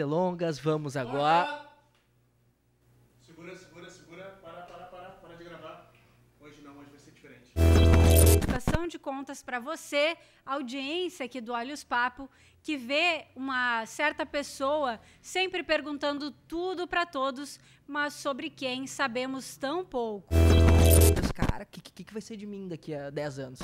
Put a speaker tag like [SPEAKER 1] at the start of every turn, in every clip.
[SPEAKER 1] delongas, vamos agora.
[SPEAKER 2] Segura, segura, segura. Para, para, para. Para de gravar. Hoje não, hoje vai ser diferente.
[SPEAKER 3] prestação de contas para você, audiência aqui do Olhos Papo, que vê uma certa pessoa sempre perguntando tudo para todos, mas sobre quem sabemos tão pouco.
[SPEAKER 1] Cara, o que, que, que vai ser de mim daqui a 10 anos?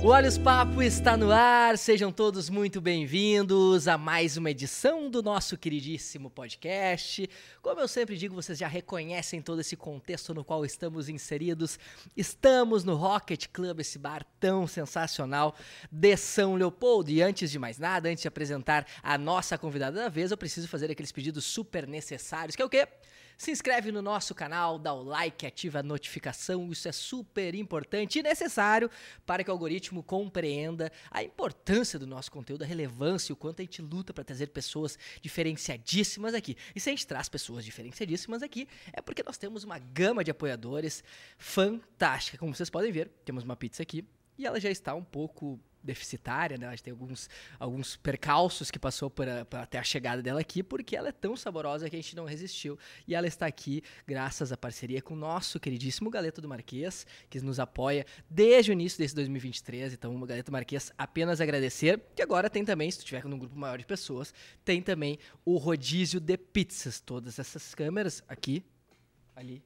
[SPEAKER 1] O Olhos Papo está no ar, sejam todos muito bem-vindos a mais uma edição do nosso queridíssimo podcast. Como eu sempre digo, vocês já reconhecem todo esse contexto no qual estamos inseridos. Estamos no Rocket Club, esse bar tão sensacional de São Leopoldo. E antes de mais nada, antes de apresentar a nossa convidada da vez, eu preciso fazer aqueles pedidos super necessários, que é o quê? Se inscreve no nosso canal, dá o like, ativa a notificação, isso é super importante e necessário para que o algoritmo compreenda a importância do nosso conteúdo, a relevância, o quanto a gente luta para trazer pessoas diferenciadíssimas aqui. E se a gente traz pessoas diferenciadíssimas aqui, é porque nós temos uma gama de apoiadores fantástica. Como vocês podem ver, temos uma pizza aqui e ela já está um pouco deficitária, né? A gente tem alguns, alguns percalços que passou por, até a chegada dela aqui, porque ela é tão saborosa que a gente não resistiu. E ela está aqui graças à parceria com o nosso queridíssimo Galeto do Marquês, que nos apoia desde o início desse 2023. Então, o Galeto Marquês, apenas agradecer. E agora tem também, se tu tiver num grupo maior de pessoas, tem também o rodízio de pizzas. Todas essas câmeras aqui, ali,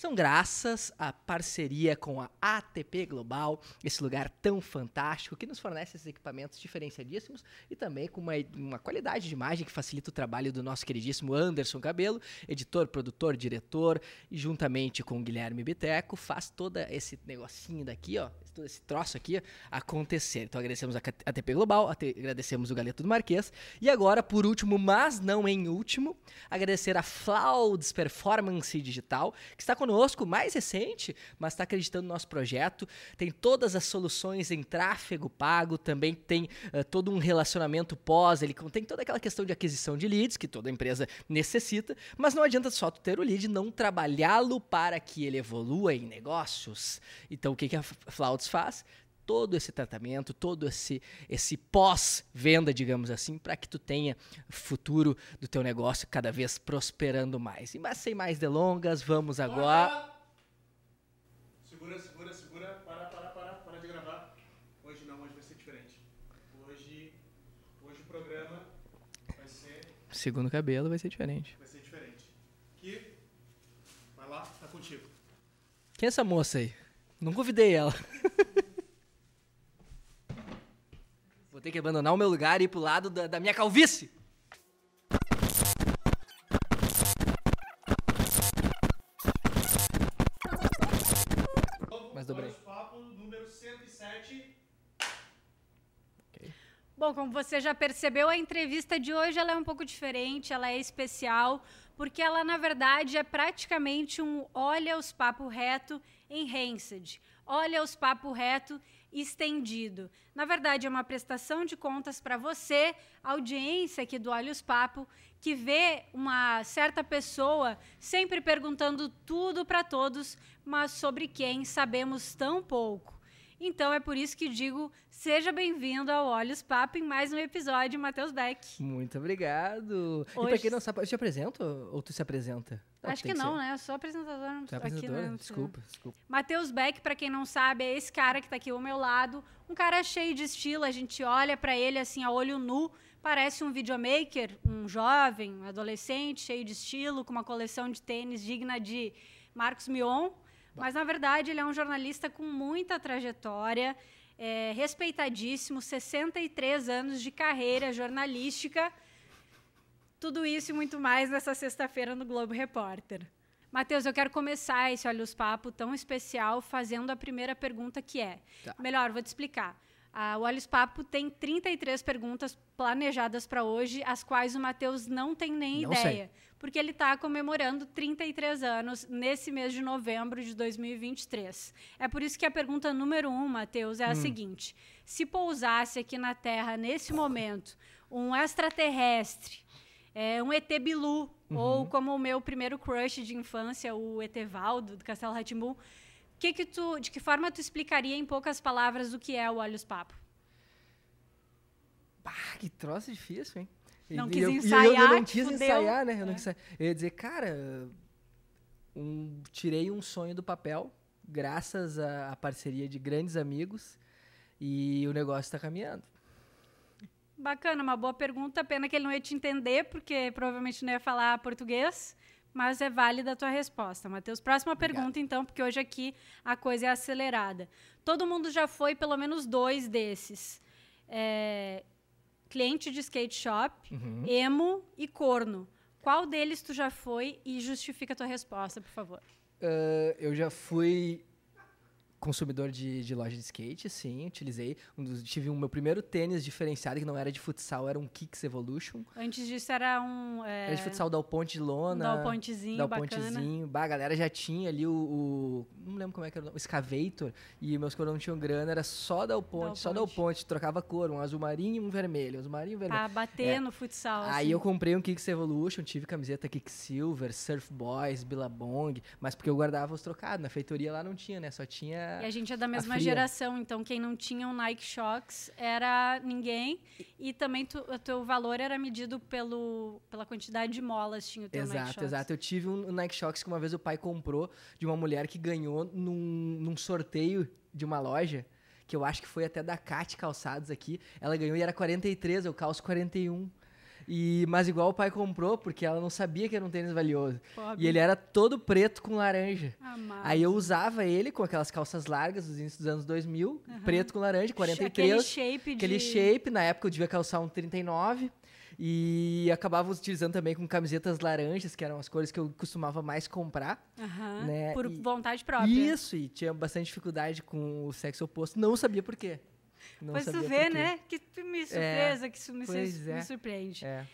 [SPEAKER 1] são graças à parceria com a ATP Global, esse lugar tão fantástico que nos fornece esses equipamentos diferenciadíssimos e também com uma, uma qualidade de imagem que facilita o trabalho do nosso queridíssimo Anderson Cabelo, editor, produtor, diretor, e juntamente com o Guilherme Biteco faz todo esse negocinho daqui, ó, todo esse troço aqui acontecer. Então agradecemos a ATP Global, agradecemos o Galeto do Marquês e agora, por último, mas não em último, agradecer a Flauds Performance Digital, que está conosco, mais recente, mas está acreditando no nosso projeto. Tem todas as soluções em tráfego pago, também tem eh, todo um relacionamento pós, ele contém toda aquela questão de aquisição de leads, que toda empresa necessita, mas não adianta só tu ter o lead, não trabalhá-lo para que ele evolua em negócios. Então, o que, que a Flauds faz? todo esse tratamento, todo esse, esse pós-venda, digamos assim, para que tu tenha futuro do teu negócio cada vez prosperando mais. E mas sem mais delongas, vamos agora.
[SPEAKER 2] Segura, segura, segura. Para, para, para. Para de gravar. Hoje não, hoje vai ser diferente. Hoje, hoje o programa vai ser,
[SPEAKER 1] Segundo cabelo vai ser diferente.
[SPEAKER 2] vai ser diferente. Que vai lá, tá contigo.
[SPEAKER 1] Quem é essa moça aí? Não convidei ela. Vou ter que abandonar o meu lugar e ir pro lado da, da minha calvície. Mas dobrei.
[SPEAKER 2] Olhos Papo número 107.
[SPEAKER 3] Bom, como você já percebeu, a entrevista de hoje ela é um pouco diferente, ela é especial, porque ela, na verdade, é praticamente um olha os papo reto enhanced, olha os papo reto estendido. Na verdade, é uma prestação de contas para você, audiência aqui do Olhos Papo, que vê uma certa pessoa sempre perguntando tudo para todos, mas sobre quem sabemos tão pouco. Então é por isso que digo, seja bem-vindo ao Olhos Papo em mais um episódio, Matheus Beck.
[SPEAKER 1] Muito obrigado. E pra
[SPEAKER 3] Hoje-
[SPEAKER 1] quem não sabe, eu te apresento ou tu se apresenta?
[SPEAKER 3] Acho
[SPEAKER 1] tem
[SPEAKER 3] que não,
[SPEAKER 1] ser.
[SPEAKER 3] né? Eu sou apresentadora.
[SPEAKER 1] É
[SPEAKER 3] aqui,
[SPEAKER 1] apresentadora?
[SPEAKER 3] né?
[SPEAKER 1] Desculpa, desculpa.
[SPEAKER 3] Matheus Beck, para quem não sabe, é esse cara que tá aqui ao meu lado. Um cara cheio de estilo, a gente olha para ele assim a olho nu, parece um videomaker, um jovem, um adolescente, cheio de estilo, com uma coleção de tênis digna de Marcos Mion. Mas, na verdade, ele é um jornalista com muita trajetória, é, respeitadíssimo, 63 anos de carreira jornalística. Tudo isso e muito mais nessa sexta-feira no Globo Repórter. Matheus, eu quero começar esse Olha os Papo tão especial fazendo a primeira pergunta que é.
[SPEAKER 1] Tá.
[SPEAKER 3] Melhor, vou te explicar. Ah, o Olhos Papo tem 33 perguntas planejadas para hoje, as quais o Matheus não tem nem
[SPEAKER 1] Não
[SPEAKER 3] ideia.
[SPEAKER 1] sei.
[SPEAKER 3] Porque ele está comemorando 33 anos nesse mês de novembro de 2023. É por isso que a pergunta número um, Matheus, é
[SPEAKER 1] Hum.
[SPEAKER 3] a seguinte: se pousasse aqui na Terra nesse momento um extraterrestre É um ET Bilu, ou como o meu primeiro crush de infância, o Etevaldo, do Castelo Ratimbu. Que que tu, de que forma tu explicaria em poucas palavras o que é o Olhos Papo?
[SPEAKER 1] Bah, que troço difícil, hein?
[SPEAKER 3] Não
[SPEAKER 1] E
[SPEAKER 3] quis
[SPEAKER 1] eu, e eu-
[SPEAKER 3] ensaiar,
[SPEAKER 1] eu, não quis
[SPEAKER 3] fudeu.
[SPEAKER 1] ensaiar, né? Eu, não
[SPEAKER 3] É.
[SPEAKER 1] quis ensaiar. eu ia dizer, cara, um- tirei um sonho do papel, graças à, à parceria de grandes amigos, e o negócio está caminhando.
[SPEAKER 3] Bacana, uma boa pergunta. Pena que ele não ia te entender, porque provavelmente não ia falar português, mas é válida a tua resposta. Matheus, próxima
[SPEAKER 1] Obrigado.
[SPEAKER 3] pergunta, então, porque hoje aqui a coisa é acelerada. Todo mundo já foi pelo menos dois desses. É, cliente de skate shop,
[SPEAKER 1] Uhum.
[SPEAKER 3] emo e corno. Qual deles tu já foi e justifica a tua resposta, por favor?
[SPEAKER 1] Ah, eu já fui consumidor de, de loja de skate, sim, utilizei. Um dos- tive o meu primeiro tênis diferenciado, que não era de futsal, era um Kicks Evolution.
[SPEAKER 3] Antes disso era um... É,
[SPEAKER 1] Era de futsal Dal Ponte de
[SPEAKER 3] um
[SPEAKER 1] lona.
[SPEAKER 3] Dal Pontezinho,
[SPEAKER 1] Dal
[SPEAKER 3] bacana.
[SPEAKER 1] Pontezinho. Bah, a galera já tinha ali o, o- Não lembro como é que era o nome. O Excavator. E meus coroas não tinham grana, era só Dal Ponte, só Dal
[SPEAKER 3] Ponte.
[SPEAKER 1] Trocava cor, um azul marinho e um vermelho. Um azul marinho e um vermelho.
[SPEAKER 3] Pra bater
[SPEAKER 1] É.
[SPEAKER 3] no futsal.
[SPEAKER 1] Aí
[SPEAKER 3] assim.
[SPEAKER 1] eu comprei um Kicks Evolution, tive camiseta Kicksilver, Surf Boys, Billabong, mas porque eu guardava os trocados. Na feitoria lá não tinha, né? Só tinha.
[SPEAKER 3] E a gente é da mesma geração, então quem não tinha um Nike Shox era ninguém. E também tu, o teu valor era medido pelo, pela quantidade de molas tinha o teu Nike
[SPEAKER 1] Exato,
[SPEAKER 3] Shox.
[SPEAKER 1] exato. Eu tive um Nike Shox que uma vez o pai comprou de uma mulher que ganhou num, num sorteio de uma loja, que eu acho que foi até da Cat Calçados aqui. Ela ganhou e era 43, eu calço 41. E, mas igual o pai comprou, porque ela não sabia que era um tênis valioso.
[SPEAKER 3] Pobre.
[SPEAKER 1] E ele era todo preto com laranja.
[SPEAKER 3] Amado.
[SPEAKER 1] Aí eu usava ele com aquelas calças largas dos inícios dos anos 2000, preto com laranja, 43.
[SPEAKER 3] Aquele shape
[SPEAKER 1] Aquele
[SPEAKER 3] de...
[SPEAKER 1] shape, na época eu devia calçar um 39. E acabava utilizando também com camisetas laranjas, que eram as cores que eu costumava mais comprar.
[SPEAKER 3] Aham,
[SPEAKER 1] né,
[SPEAKER 3] Por
[SPEAKER 1] e-
[SPEAKER 3] vontade própria.
[SPEAKER 1] Isso, e tinha bastante dificuldade com o sexo oposto. Não sabia por quê. Não
[SPEAKER 3] Pois tu vê, né? Que me surpresa, que isso me, sur-
[SPEAKER 1] é.
[SPEAKER 3] me surpreende.
[SPEAKER 1] É.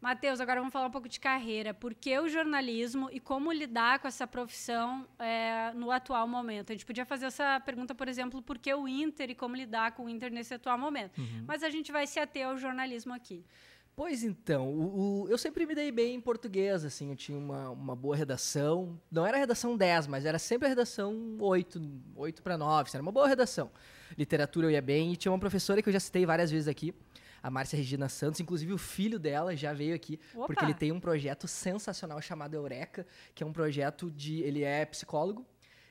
[SPEAKER 3] Matheus, agora vamos falar um pouco de carreira. Por que o jornalismo e como lidar com essa profissão é, no atual momento? A gente podia fazer essa pergunta, por exemplo, por que o Inter e como lidar com o Inter nesse atual momento.
[SPEAKER 1] Uhum.
[SPEAKER 3] Mas a gente vai se ater ao jornalismo aqui.
[SPEAKER 1] Pois então, o, o- eu sempre me dei bem em português, assim, eu tinha uma, uma boa redação. Não era a redação 10, mas era sempre a redação 8, 8 para 9, era uma boa redação. Literatura eu ia bem, e tinha uma professora que eu já citei várias vezes aqui, a Márcia Regina Santos, inclusive o filho dela já veio aqui,
[SPEAKER 3] Opa!
[SPEAKER 1] porque ele tem um projeto sensacional chamado Eureka, que é um projeto de. Ele é psicólogo.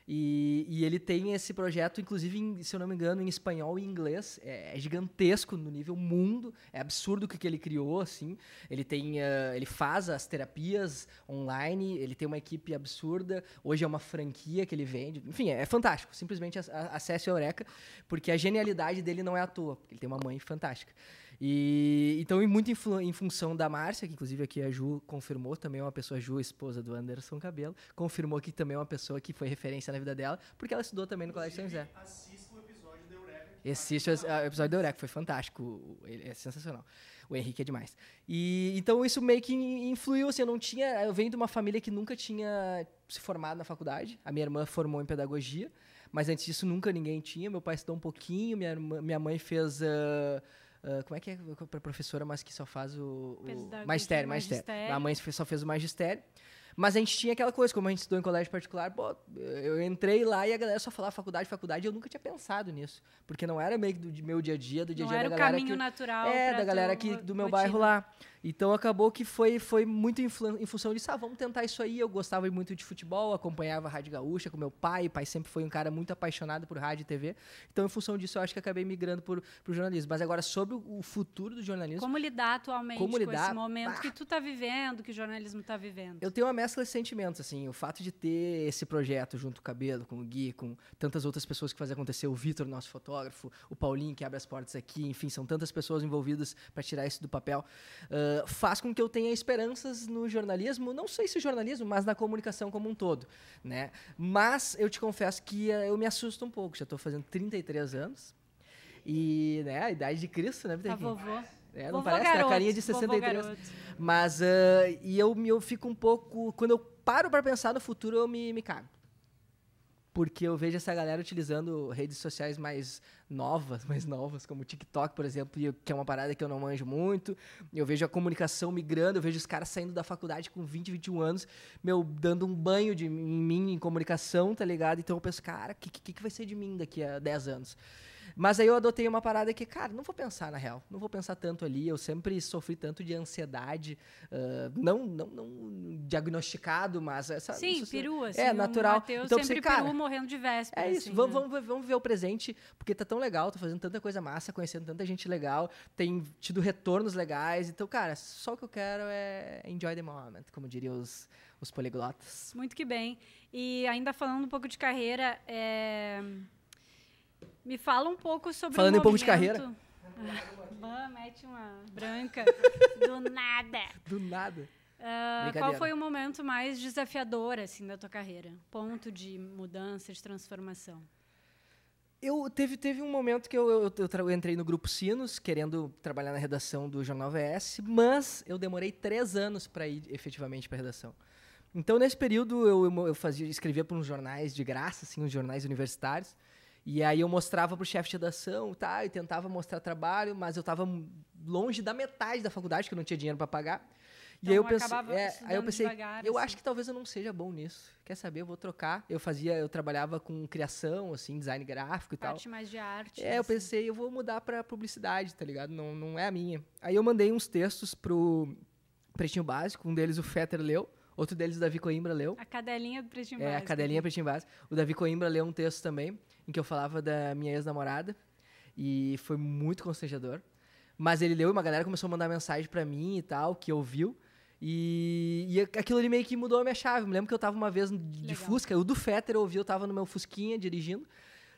[SPEAKER 1] E, e ele tem esse projeto, inclusive, em- se eu não me engano, em espanhol e inglês. É, é gigantesco no nível mundo. É absurdo o que, que ele criou, assim. Ele tem, eh, ele faz as terapias online. Ele tem uma equipe absurda. Hoje é uma franquia que ele vende. Enfim, é, é fantástico. Simplesmente acesse a Eureka, porque a genialidade dele não é à toa. Ele tem uma mãe fantástica. E então, e muito em função da Márcia, que inclusive aqui a Ju confirmou, também é uma pessoa, Ju, esposa do Anderson Cabelo, confirmou que também é uma pessoa que foi referência na vida dela, porque ela estudou também no Colégio São José.
[SPEAKER 2] Assista o episódio da Eureka. que
[SPEAKER 1] Assiste o episódio do Eureka, foi fantástico. Ele é sensacional. O Henrique é demais. E então isso meio que influiu, assim, eu não tinha. Eu venho de uma família que nunca tinha se formado na faculdade. A minha irmã formou em pedagogia, mas antes disso nunca ninguém tinha. Meu pai estudou um pouquinho, minha, irmã- minha mãe fez. ah, ah, como é que é a professora, mas que só faz o. o magistério, magistério. A mãe só fez o magistério. Mas a gente tinha aquela coisa, como a gente estudou em colégio particular, pô, eu entrei lá e a galera só falava faculdade, faculdade, e eu nunca tinha pensado nisso. Porque não era meio que do meu dia a dia, do dia a
[SPEAKER 3] Não
[SPEAKER 1] dia
[SPEAKER 3] era
[SPEAKER 1] da
[SPEAKER 3] o
[SPEAKER 1] galera.
[SPEAKER 3] caminho
[SPEAKER 1] que,
[SPEAKER 3] natural
[SPEAKER 1] é, da galera aqui do meu
[SPEAKER 3] rotina.
[SPEAKER 1] bairro lá. Então acabou que foi, foi muito influ- em função disso, ah, vamos tentar isso aí. Eu gostava muito de futebol, acompanhava a Rádio Gaúcha com meu pai. O pai sempre foi um cara muito apaixonado por rádio e TV. Então, em função disso, eu acho que acabei migrando por, pro jornalismo. Mas agora, sobre o, o futuro do jornalismo,
[SPEAKER 3] Como lidar atualmente
[SPEAKER 1] Como
[SPEAKER 3] com
[SPEAKER 1] lidar?
[SPEAKER 3] esse momento
[SPEAKER 1] Bah.
[SPEAKER 3] que tu tá vivendo, que o jornalismo tá vivendo?
[SPEAKER 1] Eu tenho uma mescla de sentimentos, assim, o fato de ter esse projeto junto com o Cabelo, com o Gui, com tantas outras pessoas que fazem acontecer, o Vitor, nosso fotógrafo, o Paulinho, que abre as portas aqui, enfim, são tantas pessoas envolvidas para tirar isso do papel, ah, faz com que eu tenha esperanças no jornalismo, não sei se jornalismo, mas na comunicação como um todo, né? Mas eu te confesso que ah, eu me assusto um pouco, já estou fazendo 33 anos, e, né, a idade de Cristo, né,
[SPEAKER 3] Tá
[SPEAKER 1] Bitequim?
[SPEAKER 3] vovô.
[SPEAKER 1] É, não
[SPEAKER 3] Vovô
[SPEAKER 1] parece? A
[SPEAKER 3] garoto,
[SPEAKER 1] carinha de
[SPEAKER 3] vovô
[SPEAKER 1] 63.
[SPEAKER 3] garoto.
[SPEAKER 1] Mas, ah, e eu, me- eu fico um pouco. Quando eu paro pra pensar no futuro, eu me, me cago. Porque eu vejo essa galera utilizando redes sociais mais novas, mais novas, como o TikTok, por exemplo, que é uma parada que eu não manjo muito. Eu vejo a comunicação migrando, eu vejo os caras saindo da faculdade com 20, 21 anos, meu, dando um banho de, em mim em comunicação, tá ligado? Então eu penso, cara, o que, que, que vai ser de mim daqui a 10 anos? Mas aí eu adotei uma parada que, cara, não vou pensar na real, não vou pensar tanto ali. Eu sempre sofri tanto de ansiedade, ah, não, não, não diagnosticado, mas essa.
[SPEAKER 3] Sim,
[SPEAKER 1] isso-
[SPEAKER 3] peru, assim.
[SPEAKER 1] É, natural.
[SPEAKER 3] Matheus
[SPEAKER 1] Então
[SPEAKER 3] sempre
[SPEAKER 1] pensei, cara,
[SPEAKER 3] peru morrendo de véspera.
[SPEAKER 1] É isso,
[SPEAKER 3] assim,
[SPEAKER 1] vamos,
[SPEAKER 3] né?
[SPEAKER 1] vamos, ver- vamos ver o presente, porque tá tão legal, tô fazendo tanta coisa massa, conhecendo tanta gente legal, tem tido retornos legais. Então, cara, só o que eu quero é enjoy the moment, como diriam os, os poliglotas.
[SPEAKER 3] Muito que bem. E ainda falando um pouco de carreira, é, me fala um pouco sobre
[SPEAKER 1] Falando
[SPEAKER 3] o
[SPEAKER 1] em pouco de
[SPEAKER 3] movimento- Bah, mete uma branca do nada.
[SPEAKER 1] Do nada.
[SPEAKER 3] Ah, qual foi o momento mais desafiador assim da tua carreira? Ponto de mudança, de transformação.
[SPEAKER 1] Eu teve, teve um momento que eu, eu, eu entrei no grupo Sinos, querendo trabalhar na redação do Jornal VS, mas eu demorei três anos para ir efetivamente para redação. Então, nesse período, eu, eu, eu fazia, escrevia para uns jornais de graça, assim, uns jornais universitários, e aí eu mostrava para o chefe de redação, tá, e tentava mostrar trabalho, mas eu estava longe da metade da faculdade, que eu não tinha dinheiro para pagar. e aí eu
[SPEAKER 3] Então,
[SPEAKER 1] pensei,
[SPEAKER 3] acabava
[SPEAKER 1] é, aí eu pensei,
[SPEAKER 3] devagar,
[SPEAKER 1] eu
[SPEAKER 3] assim.
[SPEAKER 1] acho que talvez eu não seja bom nisso. Quer saber? Eu vou trocar. Eu fazia, eu trabalhava com criação, assim, design gráfico e tal.
[SPEAKER 3] Parte mais de arte.
[SPEAKER 1] É, eu
[SPEAKER 3] assim.
[SPEAKER 1] pensei, eu vou mudar pra publicidade, tá ligado? Não, não é a minha. Aí eu mandei uns textos pro Pretinho Básico, um deles o Fetter leu, outro deles o Davi Coimbra leu.
[SPEAKER 3] A cadelinha do Pretinho
[SPEAKER 1] É, a
[SPEAKER 3] Básico.
[SPEAKER 1] cadelinha Pretinho Básico. O Davi Coimbra leu um texto também, em que eu falava da minha ex-namorada, e foi muito constrangedor. Mas ele leu e uma galera começou a mandar mensagem pra mim e tal, que ouviu. E, e aquilo ali meio que mudou a minha chave. Eu me lembro que eu tava uma vez de
[SPEAKER 3] Legal.
[SPEAKER 1] Fusca, o do Fetter eu ouvi, eu tava no meu Fusquinha dirigindo.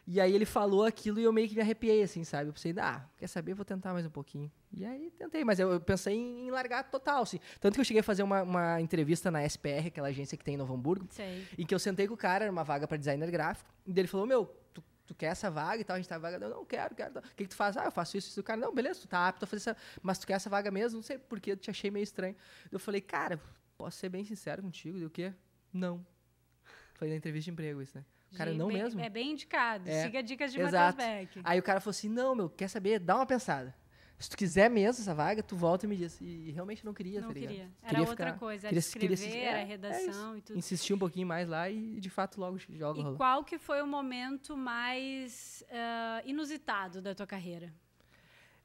[SPEAKER 1] E aí ele falou aquilo e eu meio que me arrepiei, assim, sabe? Eu pensei, ah, quer saber? Vou tentar mais um pouquinho. E aí tentei, mas eu, eu pensei em, em largar total, assim. Tanto que eu cheguei a fazer uma, uma entrevista na SPR, aquela agência que tem em Novo Hamburgo,
[SPEAKER 3] Sei.
[SPEAKER 1] em que eu sentei com o cara, era uma vaga para designer gráfico, e ele falou, meu, tu, tu quer essa vaga e tal? A gente tá vaga. Eu não quero, quero. O que, que tu faz? Ah, eu faço isso, isso. O cara, não, beleza, tu tá apto a fazer essa. Mas tu quer essa vaga mesmo? Não sei porque eu te achei meio estranho. Eu falei, cara, posso ser bem sincero contigo? Deu o quê? Não. Foi na entrevista de emprego isso, né? Cara, não
[SPEAKER 3] bem-
[SPEAKER 1] mesmo?
[SPEAKER 3] É bem indicado.
[SPEAKER 1] É,
[SPEAKER 3] Siga dicas de
[SPEAKER 1] exato.
[SPEAKER 3] Matheus Beck.
[SPEAKER 1] Aí o cara falou assim: não, meu, quer saber? Dá uma pensada. Se tu quiser mesmo essa vaga, tu volta e me diz. E realmente não queria,
[SPEAKER 3] Não
[SPEAKER 1] tá
[SPEAKER 3] queria. Era
[SPEAKER 1] Queria
[SPEAKER 3] outra
[SPEAKER 1] ficar-
[SPEAKER 3] coisa. Era
[SPEAKER 1] queria-
[SPEAKER 3] escrever,
[SPEAKER 1] queria
[SPEAKER 3] era
[SPEAKER 1] é, é
[SPEAKER 3] redação e tudo.
[SPEAKER 1] Insistir um pouquinho mais lá e de fato logo joga
[SPEAKER 3] E
[SPEAKER 1] rolou.
[SPEAKER 3] qual que foi o momento mais ah, inusitado da tua carreira?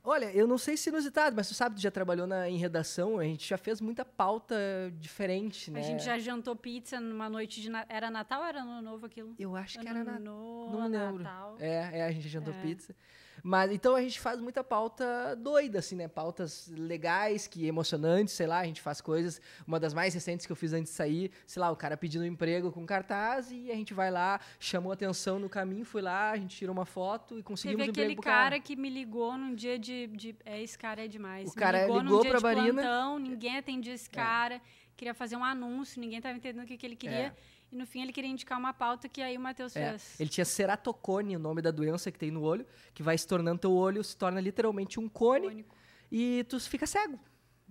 [SPEAKER 1] Olha, eu não sei se inusitado, mas tu sabe, tu já trabalhou na, em redação, a gente já fez muita pauta diferente, né?
[SPEAKER 3] A gente já jantou pizza numa noite de... Na... Era Natal ou era Ano Novo aquilo?
[SPEAKER 1] Eu acho que
[SPEAKER 3] Ano
[SPEAKER 1] era na...
[SPEAKER 3] Novo,
[SPEAKER 1] Não lembro.
[SPEAKER 3] Natal.
[SPEAKER 1] É, é, a gente jantou
[SPEAKER 3] É.
[SPEAKER 1] pizza. Mas então a gente faz muita pauta doida, assim, né? Pautas legais, que emocionantes, sei lá, a gente faz coisas. Uma das mais recentes que eu fiz antes de sair, sei lá, o cara pedindo um emprego com cartaz e a gente vai lá, chamou atenção no caminho, foi lá, a gente tirou uma foto e conseguimos
[SPEAKER 3] Teve
[SPEAKER 1] um
[SPEAKER 3] aquele
[SPEAKER 1] emprego pro
[SPEAKER 3] cara que me ligou num dia de, de- É, esse cara é demais.
[SPEAKER 1] O cara
[SPEAKER 3] me ligou,
[SPEAKER 1] ligou
[SPEAKER 3] num dia
[SPEAKER 1] pra
[SPEAKER 3] de
[SPEAKER 1] Marina.
[SPEAKER 3] plantão, ninguém atendia esse cara. Queria fazer um anúncio, ninguém estava entendendo o que, que ele queria.
[SPEAKER 1] É.
[SPEAKER 3] E no fim ele queria indicar uma pauta que aí o Matheus
[SPEAKER 1] É,
[SPEAKER 3] fez.
[SPEAKER 1] ele tinha ceratocone, o nome da doença que tem no olho, que vai se tornando teu olho, se torna literalmente um cone
[SPEAKER 3] Icônico.
[SPEAKER 1] e tu fica cego.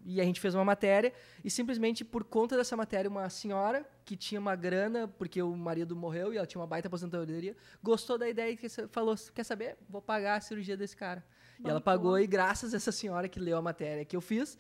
[SPEAKER 1] E a gente fez uma matéria e simplesmente por conta dessa matéria uma senhora que tinha uma grana porque o marido morreu e ela tinha uma baita aposentadoria, gostou da ideia e falou, quer saber? Vou pagar a cirurgia desse cara. E ela pagou e graças a essa senhora que leu a matéria que eu fiz,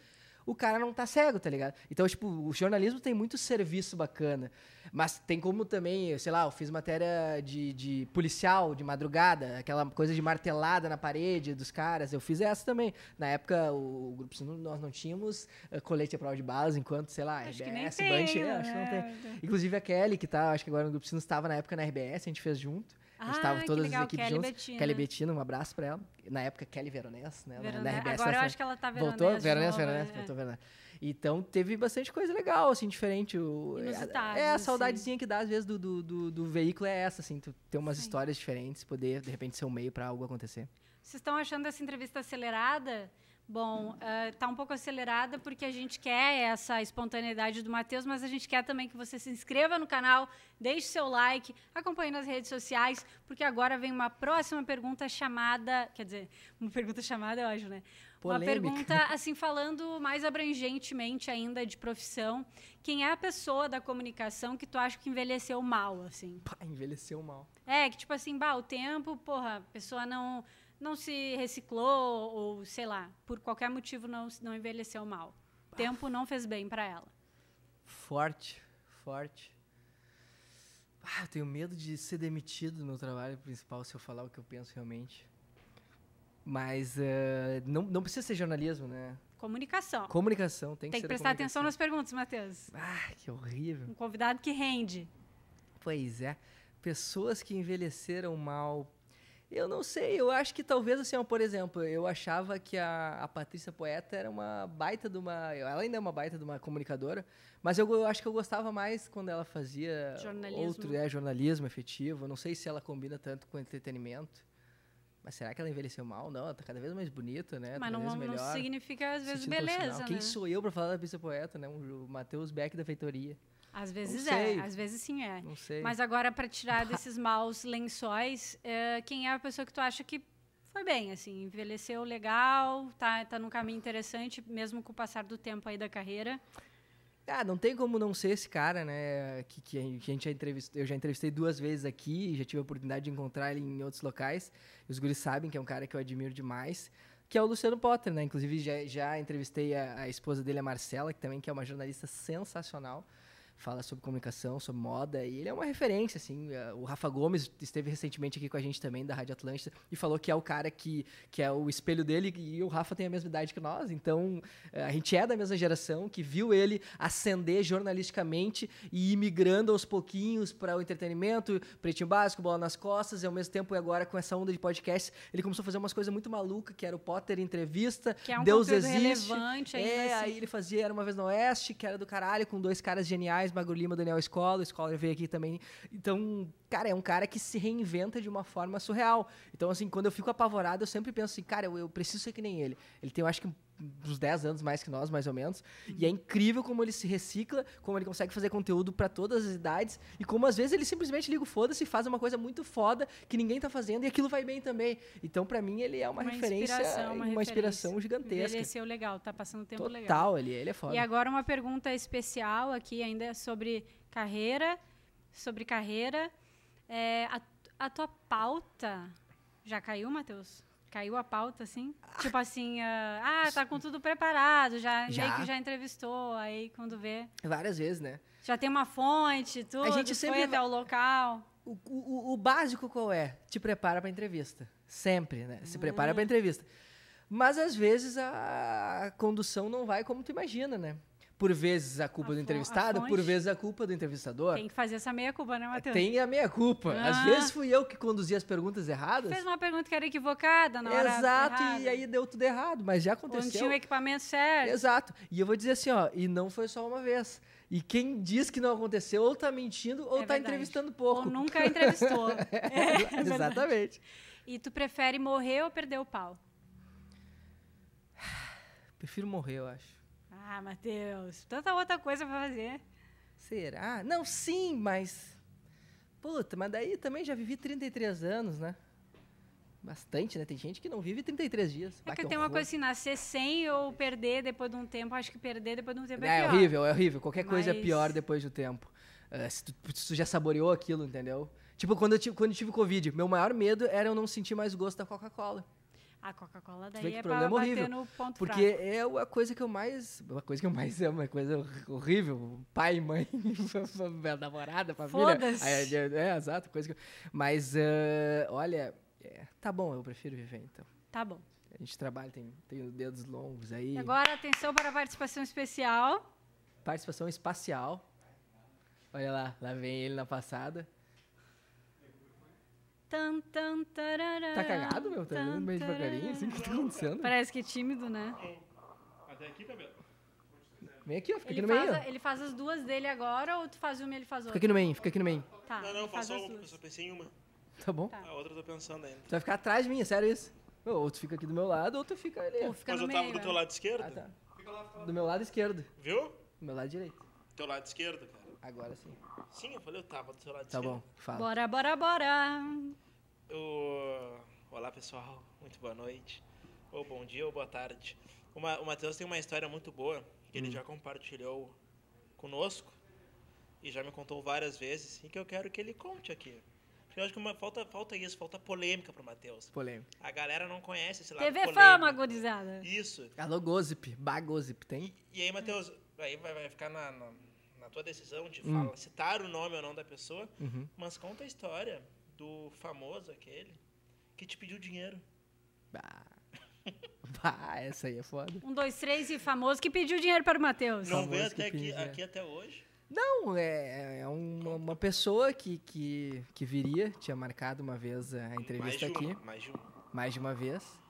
[SPEAKER 1] o cara não tá cego, tá ligado? Então, tipo, o jornalismo tem muito serviço bacana. Mas tem como também, sei lá, eu fiz matéria de, de policial, de madrugada, aquela coisa de martelada na parede dos caras. Eu fiz essa também. Na época, o, grupo Sino, nós não tínhamos eh, colete à prova de balas, enquanto, sei lá,
[SPEAKER 3] Acho
[SPEAKER 1] RBS, Bunch, é, acho que não tem.
[SPEAKER 3] né?
[SPEAKER 1] Inclusive a Kelly, que tá, acho que agora no Grupo Sino estava na época na RBS, a gente fez junto. A gente
[SPEAKER 3] Ah,
[SPEAKER 1] tava
[SPEAKER 3] que
[SPEAKER 1] todas
[SPEAKER 3] legal,
[SPEAKER 1] as equipes
[SPEAKER 3] Kelly. Bettina.
[SPEAKER 1] Kelly Bettina, um abraço pra ela. Na época, Kelly Veronese, né?
[SPEAKER 3] Verone-
[SPEAKER 1] Na RBS.
[SPEAKER 3] Agora eu acho que ela tá veronese.
[SPEAKER 1] Voltou? Veronese, Veronese,
[SPEAKER 3] é.
[SPEAKER 1] voltou Veronese. Então teve bastante coisa legal, assim, diferente. O,
[SPEAKER 3] Inusitado,
[SPEAKER 1] é, a
[SPEAKER 3] assim.
[SPEAKER 1] saudadezinha que dá, às vezes, do, do, do, do veículo é essa, assim, tu ter umas
[SPEAKER 3] Sim.
[SPEAKER 1] histórias diferentes, poder, de repente, ser um meio pra algo acontecer.
[SPEAKER 3] Vocês estão achando essa entrevista acelerada? Bom, está um pouco acelerada porque a gente quer essa espontaneidade do Matheus, mas a gente quer também que você se inscreva no canal, deixe seu like, acompanhe nas redes sociais, porque agora vem uma próxima pergunta chamada, quer dizer, uma pergunta chamada, eu acho, né?
[SPEAKER 1] Polêmica.
[SPEAKER 3] Uma pergunta, assim, falando mais abrangentemente ainda de profissão. Quem é a pessoa da comunicação que tu acha que envelheceu mal, assim?
[SPEAKER 1] Pá, envelheceu mal.
[SPEAKER 3] É, que tipo assim, bah, o tempo, porra, a pessoa não, não se reciclou, ou sei lá, por qualquer motivo não, não envelheceu mal. O tempo não fez bem pra ela.
[SPEAKER 1] Forte, forte. Ah, eu tenho medo de ser demitido no meu trabalho principal se eu falar o que eu penso realmente. Mas eh, não, não precisa ser jornalismo, né?
[SPEAKER 3] Comunicação.
[SPEAKER 1] Comunicação, tem que
[SPEAKER 3] Tem que
[SPEAKER 1] da
[SPEAKER 3] prestar atenção nas perguntas, Matheus.
[SPEAKER 1] Ah, que horrível.
[SPEAKER 3] Um convidado que rende.
[SPEAKER 1] Pois é. Pessoas que envelheceram mal. Eu não sei, eu acho que talvez assim, ó, por exemplo, eu achava que a, a Patrícia Poeta era uma baita de uma. Ela ainda é uma baita de uma comunicadora, mas eu, eu acho que eu gostava mais quando ela fazia
[SPEAKER 3] Jornalismo.
[SPEAKER 1] outro é, jornalismo efetivo. Eu não sei se ela combina tanto com entretenimento. Mas será que ela envelheceu mal? Não, ela tá cada vez mais bonita, né?
[SPEAKER 3] Mas não, não significa, às vezes,
[SPEAKER 1] sentindo
[SPEAKER 3] beleza,
[SPEAKER 1] Quem
[SPEAKER 3] né?
[SPEAKER 1] sou eu pra falar da Patrícia Poeta, né? Um, o Matheus Beck da Feitoria.
[SPEAKER 3] Às vezes é, às vezes sim é.
[SPEAKER 1] Não sei.
[SPEAKER 3] Mas agora, para tirar desses maus lençóis, é, quem é a pessoa que tu acha que foi bem, assim, envelheceu legal, tá, tá num caminho interessante, mesmo com o passar do tempo aí da carreira.
[SPEAKER 1] Ah, não tem como não ser esse cara, né? Que, que a gente que a gente já entrevistou, eu já entrevistei duas vezes aqui, já tive a oportunidade de encontrar ele em outros locais. Os guris sabem que é um cara que eu admiro demais, que é o Luciano Potter, né? Inclusive já, já entrevistei a, a esposa dele, a Marcela, que também que é uma jornalista sensacional. Fala sobre comunicação, sobre moda, e ele é uma referência, assim. eh, O Rafa Gomes esteve recentemente aqui com a gente também, da Rádio Atlântida, e falou que é o cara que, que é o espelho dele, e o Rafa tem a mesma idade que nós, então eh, a gente é da mesma geração, que viu ele ascender jornalisticamente e ir migrando aos pouquinhos para o entretenimento, pretinho básico, bola nas costas, e ao mesmo tempo agora com essa onda de podcast, ele começou a fazer umas coisas muito malucas, que era o Potter Entrevista,
[SPEAKER 3] Que é um
[SPEAKER 1] Deus existe.
[SPEAKER 3] relevante ainda
[SPEAKER 1] É,
[SPEAKER 3] assim.
[SPEAKER 1] aí ele fazia Era Uma Vez no Oeste, que era do caralho, com dois caras geniais, Magro Lima Daniel Escola. O Escola veio aqui também. Então, cara, é um cara que se reinventa de uma forma surreal. Então, assim, quando eu fico apavorado, eu sempre penso assim, cara, eu, eu preciso ser que nem ele. Ele tem, eu acho que uns 10 anos mais que nós, mais ou menos. E é incrível como ele se recicla, como ele consegue fazer conteúdo para todas as idades. E como às vezes ele simplesmente liga o foda-se e faz uma coisa muito foda que ninguém tá fazendo e aquilo vai bem também. Então, pra mim, ele é uma, referência,
[SPEAKER 3] inspiração,
[SPEAKER 1] uma,
[SPEAKER 3] referência.
[SPEAKER 1] inspiração gigantesca.
[SPEAKER 3] Envelheceu legal, tá passando tempo legal.
[SPEAKER 1] Total, ele, ele é foda.
[SPEAKER 3] E agora uma pergunta especial aqui ainda sobre carreira, sobre carreira. É, a, a tua pauta já caiu, Matheus? Caiu a pauta, assim? Tipo assim, ah, ah, tá com tudo preparado, já,
[SPEAKER 1] Já.
[SPEAKER 3] meio que já entrevistou, aí quando vê.
[SPEAKER 1] Várias vezes, né?
[SPEAKER 3] Já tem uma fonte, tudo,
[SPEAKER 1] gente sempre
[SPEAKER 3] foi até o local.
[SPEAKER 1] O, o, o básico qual é? Te prepara pra entrevista. Sempre, né? Se prepara
[SPEAKER 3] Hum.
[SPEAKER 1] pra entrevista. Mas às vezes a, a condução não vai como tu imagina, né? Por vezes a culpa
[SPEAKER 3] A
[SPEAKER 1] do entrevistado, por vezes a culpa do entrevistador.
[SPEAKER 3] Tem que fazer essa meia-culpa, né, Matheus?
[SPEAKER 1] Tem a meia culpa. Às
[SPEAKER 3] Ah.
[SPEAKER 1] vezes fui eu que conduzi as perguntas erradas.
[SPEAKER 3] Fez uma pergunta que era equivocada na hora
[SPEAKER 1] Exato,
[SPEAKER 3] errada.
[SPEAKER 1] e aí deu tudo errado, mas já
[SPEAKER 3] Ou não tinha
[SPEAKER 1] aconteceu.
[SPEAKER 3] o equipamento certo.
[SPEAKER 1] Exato. E eu vou dizer assim, ó, e não foi só uma vez. E quem diz que não aconteceu, ou tá mentindo, ou
[SPEAKER 3] É
[SPEAKER 1] tá
[SPEAKER 3] verdade.
[SPEAKER 1] entrevistando pouco.
[SPEAKER 3] Ou nunca entrevistou. É, verdade.
[SPEAKER 1] Exatamente.
[SPEAKER 3] E tu prefere morrer ou perder o pau?
[SPEAKER 1] Prefiro morrer, eu acho.
[SPEAKER 3] Ah, Matheus, tanta outra coisa pra fazer.
[SPEAKER 1] Será? Não, sim, mas. Puta, mas daí também já vivi 33 anos, né? Bastante, né? Tem gente que não vive 33 dias.
[SPEAKER 3] É
[SPEAKER 1] Bah,
[SPEAKER 3] que tem uma coisa assim, nascer sem ou perder depois de um tempo. Acho que perder depois de um tempo é,
[SPEAKER 1] É,
[SPEAKER 3] pior.
[SPEAKER 1] horrível, é horrível. Qualquer coisa é
[SPEAKER 3] Mas-
[SPEAKER 1] pior depois do tempo. É, se, tu, se tu já saboreou aquilo, entendeu? Tipo, quando eu, tive, quando eu tive Covid, meu maior medo era eu não sentir mais o gosto da Coca-Cola.
[SPEAKER 3] A Coca-Cola daí é pra
[SPEAKER 1] problema
[SPEAKER 3] bater
[SPEAKER 1] horrível.
[SPEAKER 3] no ponto
[SPEAKER 1] Porque
[SPEAKER 3] fraco.
[SPEAKER 1] é a coisa que eu mais. A coisa que eu mais amo, é coisa horrível. Pai, mãe, minha namorada, família.
[SPEAKER 3] Foda-se.
[SPEAKER 1] É, é, é, exato, coisa que. eu- Mas, eh, olha, é, tá bom, eu prefiro viver então.
[SPEAKER 3] Tá bom.
[SPEAKER 1] A gente trabalha, tem, tem os dedos longos aí.
[SPEAKER 3] Agora, atenção para a participação especial.
[SPEAKER 1] Participação espacial. Olha lá, lá vem ele na passada.
[SPEAKER 3] Tan, tan, tarará,
[SPEAKER 1] Tá cagado, meu? Tá
[SPEAKER 3] tan,
[SPEAKER 1] indo meio devagarinho, assim, o que tá acontecendo?
[SPEAKER 3] Parece que é tímido, né?
[SPEAKER 2] Até aqui, tá vendo?
[SPEAKER 1] Vem aqui, ó, fica aqui
[SPEAKER 3] Ele
[SPEAKER 1] no
[SPEAKER 3] faz,
[SPEAKER 1] meio.
[SPEAKER 3] ele faz as duas dele agora ou tu faz uma e ele faz
[SPEAKER 1] Fica
[SPEAKER 3] outra?
[SPEAKER 1] aqui no meio, fica aqui no meio.
[SPEAKER 3] Tá,
[SPEAKER 2] não, não, passou
[SPEAKER 3] as
[SPEAKER 2] uma. Eu só pensei em uma.
[SPEAKER 1] Tá bom?
[SPEAKER 3] Tá.
[SPEAKER 2] A outra eu tô pensando ainda.
[SPEAKER 1] Tu vai ficar atrás de mim, é sério isso? Ou tu fica aqui do meu lado, ou tu fica ali.
[SPEAKER 3] Ou fica
[SPEAKER 2] Mas
[SPEAKER 3] no
[SPEAKER 2] eu
[SPEAKER 3] meio.
[SPEAKER 2] tava do teu
[SPEAKER 3] é.
[SPEAKER 2] lado esquerdo.
[SPEAKER 1] Ah, tá. Do meu lado esquerdo.
[SPEAKER 2] Viu?
[SPEAKER 1] Do meu lado direito.
[SPEAKER 2] Teu lado esquerdo, cara.
[SPEAKER 1] Agora sim.
[SPEAKER 2] Sim, eu falei, eu tava do teu lado
[SPEAKER 1] Tá bom, fala.
[SPEAKER 3] Bora, bora, bora.
[SPEAKER 2] Eu... Olá, pessoal. Muito boa noite.
[SPEAKER 4] Ou bom dia ou boa tarde. O, Ma- o Matheus tem uma história muito boa que ele já compartilhou conosco e já me contou várias vezes e que eu quero que ele conte aqui. Porque eu acho que uma- falta, falta isso, falta polêmica pro Matheus.
[SPEAKER 1] Polêmica.
[SPEAKER 4] A galera não conhece esse lado
[SPEAKER 3] TV
[SPEAKER 4] polêmico.
[SPEAKER 3] Fama, gurizada.
[SPEAKER 4] Isso.
[SPEAKER 1] Alô, Gozip. Bagozip, tem?
[SPEAKER 4] E aí, Matheus, aí vai, vai ficar na, na, na tua decisão de
[SPEAKER 1] Hum.
[SPEAKER 4] falar- citar o nome ou não da pessoa,
[SPEAKER 1] Uhum.
[SPEAKER 4] mas conta a história do famoso aquele que te pediu dinheiro.
[SPEAKER 1] Bah. bah, essa aí é foda.
[SPEAKER 3] Um, dois, três e famoso que pediu dinheiro para o Matheus.
[SPEAKER 4] Não
[SPEAKER 1] famoso
[SPEAKER 4] veio
[SPEAKER 1] que
[SPEAKER 4] até aqui,
[SPEAKER 1] pediu
[SPEAKER 4] aqui até hoje.
[SPEAKER 1] Não, é, é uma, uma pessoa que, que, que viria, tinha marcado uma vez a entrevista
[SPEAKER 4] mais de
[SPEAKER 1] aqui,
[SPEAKER 4] uma, mais de uma.
[SPEAKER 1] mais de uma vez.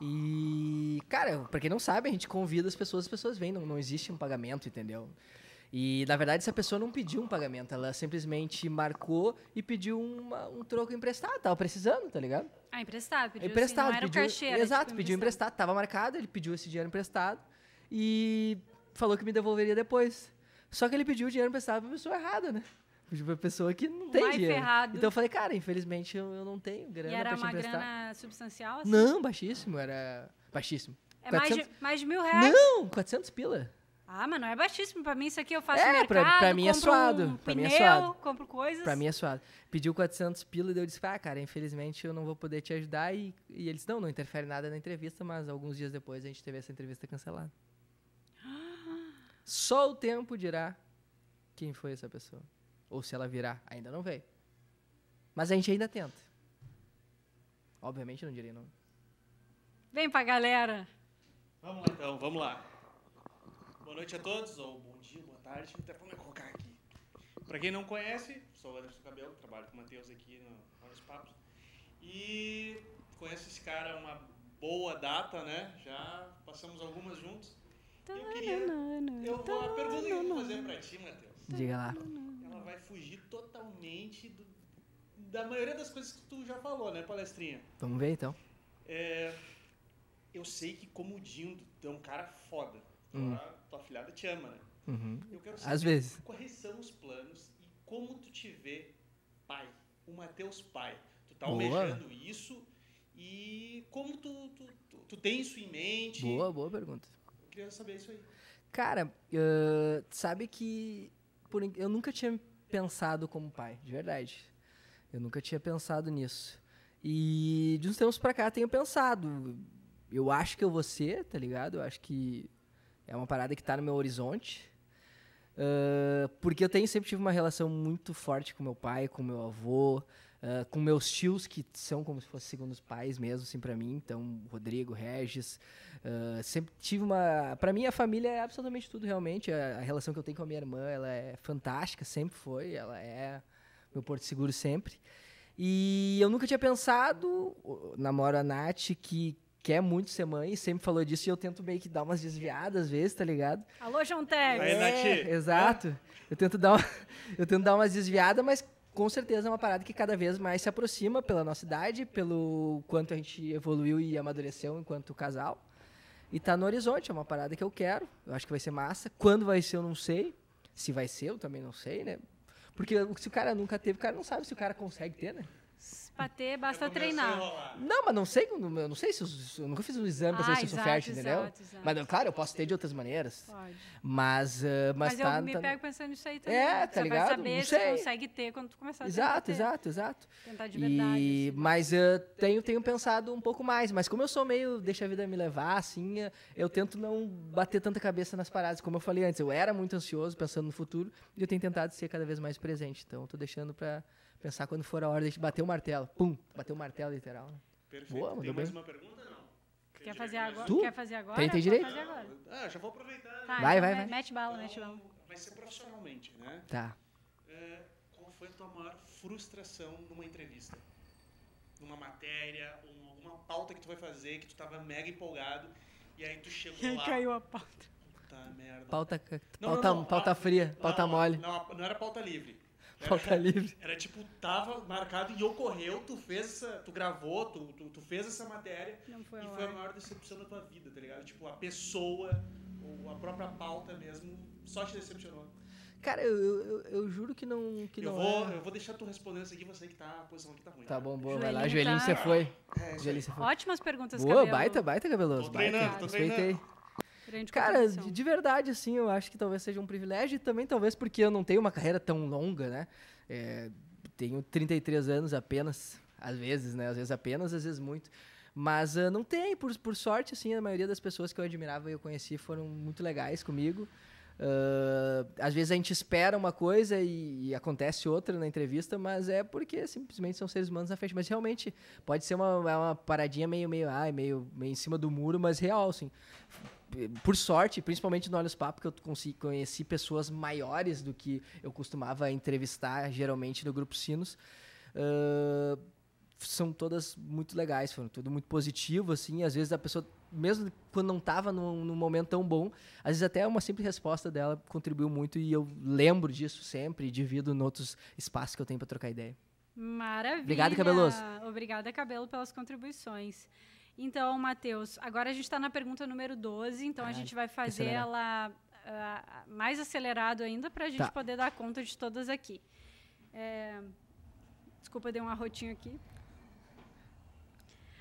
[SPEAKER 1] E, cara, pra quem não sabe, a gente convida as pessoas, as pessoas vêm, não, não existe um pagamento, entendeu? E, na verdade, essa pessoa não pediu um pagamento, ela simplesmente marcou e pediu uma- um troco emprestado, tava precisando, tá ligado?
[SPEAKER 3] Ah, emprestado. Pediu,
[SPEAKER 1] emprestado,
[SPEAKER 3] assim, não era
[SPEAKER 1] pediu,
[SPEAKER 3] o cachê, era,
[SPEAKER 1] exato,
[SPEAKER 3] tipo,
[SPEAKER 1] pediu emprestado, tava marcado, ele pediu esse dinheiro emprestado e falou que me devolveria depois. Só que ele pediu o dinheiro emprestado pra pessoa errada, né? Pediu pra pessoa que não tem
[SPEAKER 3] Mais
[SPEAKER 1] dinheiro.
[SPEAKER 3] ferrado.
[SPEAKER 1] Então eu falei, cara, infelizmente eu, eu não tenho grana
[SPEAKER 3] E era
[SPEAKER 1] pra te
[SPEAKER 3] uma
[SPEAKER 1] emprestar.
[SPEAKER 3] grana substancial, assim?
[SPEAKER 1] Não, baixíssimo, era baixíssimo.
[SPEAKER 3] É mais de,
[SPEAKER 1] 400
[SPEAKER 3] mais de mil reais.
[SPEAKER 1] Não, 400 pila.
[SPEAKER 3] Ah, mas não é baixíssimo. Pra mim, isso aqui eu faço
[SPEAKER 1] É,
[SPEAKER 3] mercado,
[SPEAKER 1] pra- pra mim é suado,
[SPEAKER 3] um
[SPEAKER 1] pra mim é
[SPEAKER 3] pneu,
[SPEAKER 1] suado.
[SPEAKER 3] compro coisas.
[SPEAKER 1] Pra mim é suado. Pediu 400 pila e eu disse, ah, cara, infelizmente eu não vou poder te ajudar. E, e eles, não, não interfere nada na entrevista, mas alguns dias depois a gente teve essa entrevista cancelada. Só o tempo dirá quem foi essa pessoa. Ou se ela virá. Ainda não veio. Mas a gente ainda tenta. Obviamente não direi não.
[SPEAKER 3] Vem pra galera.
[SPEAKER 2] Vamos lá então, vamos lá. Boa noite a todos, ou bom dia, boa tarde, até vamos colocar aqui. Pra quem não conhece, sou o Anderson Cabelo, trabalho com o Matheus aqui no, nos Papos. E conheço esse cara uma boa data, né? Já passamos algumas juntos. E eu queria. Eu vou, a pergunta que eu vou fazer pra ti, Matheus,
[SPEAKER 1] Diga lá.
[SPEAKER 2] ela vai fugir totalmente do- da maioria das coisas que tu já falou, né, palestrinha?
[SPEAKER 1] Vamos ver então.
[SPEAKER 2] É, eu sei que como Dindo, tu é um cara foda. Tua,
[SPEAKER 1] Hum.
[SPEAKER 2] tua filhada te ama, né?
[SPEAKER 1] Uhum.
[SPEAKER 2] Eu quero saber
[SPEAKER 1] Às vezes.
[SPEAKER 2] quais são os planos e como tu te vê pai, o Mateus pai. Tu tá
[SPEAKER 1] Boa.
[SPEAKER 2] almejando isso e como tu, tu, tu, tu tem isso em mente.
[SPEAKER 1] Boa, boa pergunta.
[SPEAKER 2] Eu queria saber isso aí.
[SPEAKER 1] Cara, ah, sabe que por eu nunca tinha pensado como pai, de verdade. Eu nunca tinha pensado nisso. E de uns tempos pra cá tenho pensado. Eu acho que eu vou ser, tá ligado? Eu acho que é uma parada que tá no meu horizonte. Ah, porque eu tenho, sempre tive uma relação muito forte com meu pai, com meu avô, ah, com meus tios, que são como se fossem segundos pais mesmo, assim, pra mim. Então, Rodrigo, Regis. ah, sempre tive uma. Pra mim, a família é absolutamente tudo, realmente. A, a relação que eu tenho com a minha irmã, ela é fantástica, sempre foi. Ela é meu porto seguro sempre. E eu nunca tinha pensado, namoro a Nath, que quer muito ser mãe, sempre falou disso, e eu tento meio que dar umas desviadas às vezes, tá ligado?
[SPEAKER 3] Alô, João.
[SPEAKER 2] Aí,
[SPEAKER 1] É,
[SPEAKER 2] Nath.
[SPEAKER 1] exato. Eu tento dar uma, eu tento dar umas desviadas, mas com certeza é uma parada que cada vez mais se aproxima pela nossa idade, pelo quanto a gente evoluiu e amadureceu enquanto casal. E tá no horizonte, é uma parada que eu quero. Eu acho que vai ser massa. Quando vai ser, eu não sei. Se vai ser, eu também não sei, né? Porque se o cara nunca teve, o cara não sabe se o cara consegue ter, né?
[SPEAKER 3] Pra ter, basta treinar.
[SPEAKER 1] Não, mas não sei, eu não- sei se eu, eu nunca fiz um exame pra
[SPEAKER 3] Ah,
[SPEAKER 1] saber se eu sou
[SPEAKER 3] exato,
[SPEAKER 1] fértil, entendeu?
[SPEAKER 3] exato, exato.
[SPEAKER 1] Mas, claro, eu posso ter de outras maneiras.
[SPEAKER 3] Pode.
[SPEAKER 1] Mas, ah, mas,
[SPEAKER 3] Mas,
[SPEAKER 1] tá,
[SPEAKER 3] eu me
[SPEAKER 1] tá-
[SPEAKER 3] pego pensando nisso aí também.
[SPEAKER 1] É,
[SPEAKER 3] né?
[SPEAKER 1] tá
[SPEAKER 3] Você
[SPEAKER 1] ligado?
[SPEAKER 3] vai saber
[SPEAKER 1] Não
[SPEAKER 3] se
[SPEAKER 1] sei.
[SPEAKER 3] consegue ter quando tu começar a
[SPEAKER 1] Exato,
[SPEAKER 3] tentar ter.
[SPEAKER 1] exato, exato.
[SPEAKER 3] Tentar de verdade.
[SPEAKER 1] E,
[SPEAKER 3] assim.
[SPEAKER 1] mas eu tenho, tenho pensado um pouco mais. Mas como eu sou meio deixa a vida me levar, assim, eh, eu tento não bater tanta cabeça nas paradas. Como eu falei antes, eu era muito ansioso pensando no futuro e eu tenho tentado ser cada vez mais presente. Então eu tô deixando pra pensar quando for a hora de bater o martelo. Pum, bater o martelo literal. né?
[SPEAKER 2] Perfeito.
[SPEAKER 1] Boa,
[SPEAKER 2] Tem
[SPEAKER 1] mandou
[SPEAKER 2] mais
[SPEAKER 1] bem.
[SPEAKER 2] uma pergunta não?
[SPEAKER 3] Quer fazer agora?
[SPEAKER 1] Tu?
[SPEAKER 3] Quer fazer agora?
[SPEAKER 1] Tem- tem direito?
[SPEAKER 3] fazer agora.
[SPEAKER 2] Ah, já vou aproveitar.
[SPEAKER 3] Tá,
[SPEAKER 1] Vai,
[SPEAKER 3] então
[SPEAKER 1] vai, vai.
[SPEAKER 3] Mete bala, mete bala.
[SPEAKER 2] Então, vai ser profissionalmente, né?
[SPEAKER 1] Tá.
[SPEAKER 2] É, qual foi a tua maior frustração numa entrevista? Numa matéria, ou alguma pauta que tu vai fazer, que tu tava mega empolgado, e aí tu chegou lá.
[SPEAKER 3] Caiu a pauta.
[SPEAKER 2] Puta merda.
[SPEAKER 1] Pauta, ca-
[SPEAKER 2] Não,
[SPEAKER 1] pauta,
[SPEAKER 2] não, não,
[SPEAKER 1] pauta
[SPEAKER 2] a-
[SPEAKER 1] fria, pauta mole,
[SPEAKER 2] Não, não era pauta livre. Era,
[SPEAKER 1] pauta livre.
[SPEAKER 2] era tipo, tava marcado e ocorreu, tu fez essa, tu gravou, tu, tu, tu fez essa matéria
[SPEAKER 3] foi
[SPEAKER 2] e foi a maior decepção da tua vida, tá ligado? Tipo, a pessoa, ou a própria pauta mesmo, só te decepcionou.
[SPEAKER 1] Cara, eu, eu, eu juro que não, que
[SPEAKER 2] eu,
[SPEAKER 1] não
[SPEAKER 2] vou,
[SPEAKER 1] é.
[SPEAKER 2] eu vou deixar tu respondendo isso aqui, você que tá, a posição aqui tá ruim.
[SPEAKER 1] Tá bom, boa, vai lá.
[SPEAKER 3] Joelhinho tá-
[SPEAKER 1] você foi.
[SPEAKER 2] É.
[SPEAKER 1] Joelhinho, você foi.
[SPEAKER 3] Ótimas perguntas,
[SPEAKER 1] Boa,
[SPEAKER 3] cabelo.
[SPEAKER 1] baita, baita, cabeloso.
[SPEAKER 2] Tô
[SPEAKER 1] baita.
[SPEAKER 2] treinando, tô
[SPEAKER 1] Respeitei.
[SPEAKER 2] treinando.
[SPEAKER 3] Grande
[SPEAKER 1] Cara, de, de verdade, assim, eu acho que talvez seja um privilégio e também talvez porque eu não tenho uma carreira tão longa, né? É, tenho 33 anos apenas, às vezes, né? Às vezes apenas, às vezes muito. Mas ah, não tem, por, por sorte, assim, a maioria das pessoas que eu admirava e eu conheci foram muito legais comigo. Ah, às vezes a gente espera uma coisa e, e acontece outra na entrevista, mas é porque simplesmente são seres humanos na frente. Mas realmente pode ser uma, uma paradinha meio, meio, ai, meio, meio em cima do muro, mas real, assim. Por sorte, principalmente no Olhos Papo, que eu consegui, conheci pessoas maiores do que eu costumava entrevistar, geralmente, no Grupo Sinos. Ah, são todas muito legais, foram tudo muito positivo, assim. Às vezes a pessoa, mesmo quando não estava num, num momento tão bom, às vezes até uma simples resposta dela contribuiu muito e eu lembro disso sempre e divido em outros espaços que eu tenho para trocar ideia.
[SPEAKER 3] Maravilha.
[SPEAKER 1] Obrigado, Cabeloso.
[SPEAKER 3] Obrigada, Cabelo, pelas contribuições. Então, Matheus, agora a gente está na pergunta número 12, então a gente vai fazer
[SPEAKER 1] acelerar.
[SPEAKER 3] ela ah, mais acelerado ainda para a gente
[SPEAKER 1] Tá.
[SPEAKER 3] poder dar conta de todas aqui. É, Desculpa, dei um arrotinho aqui.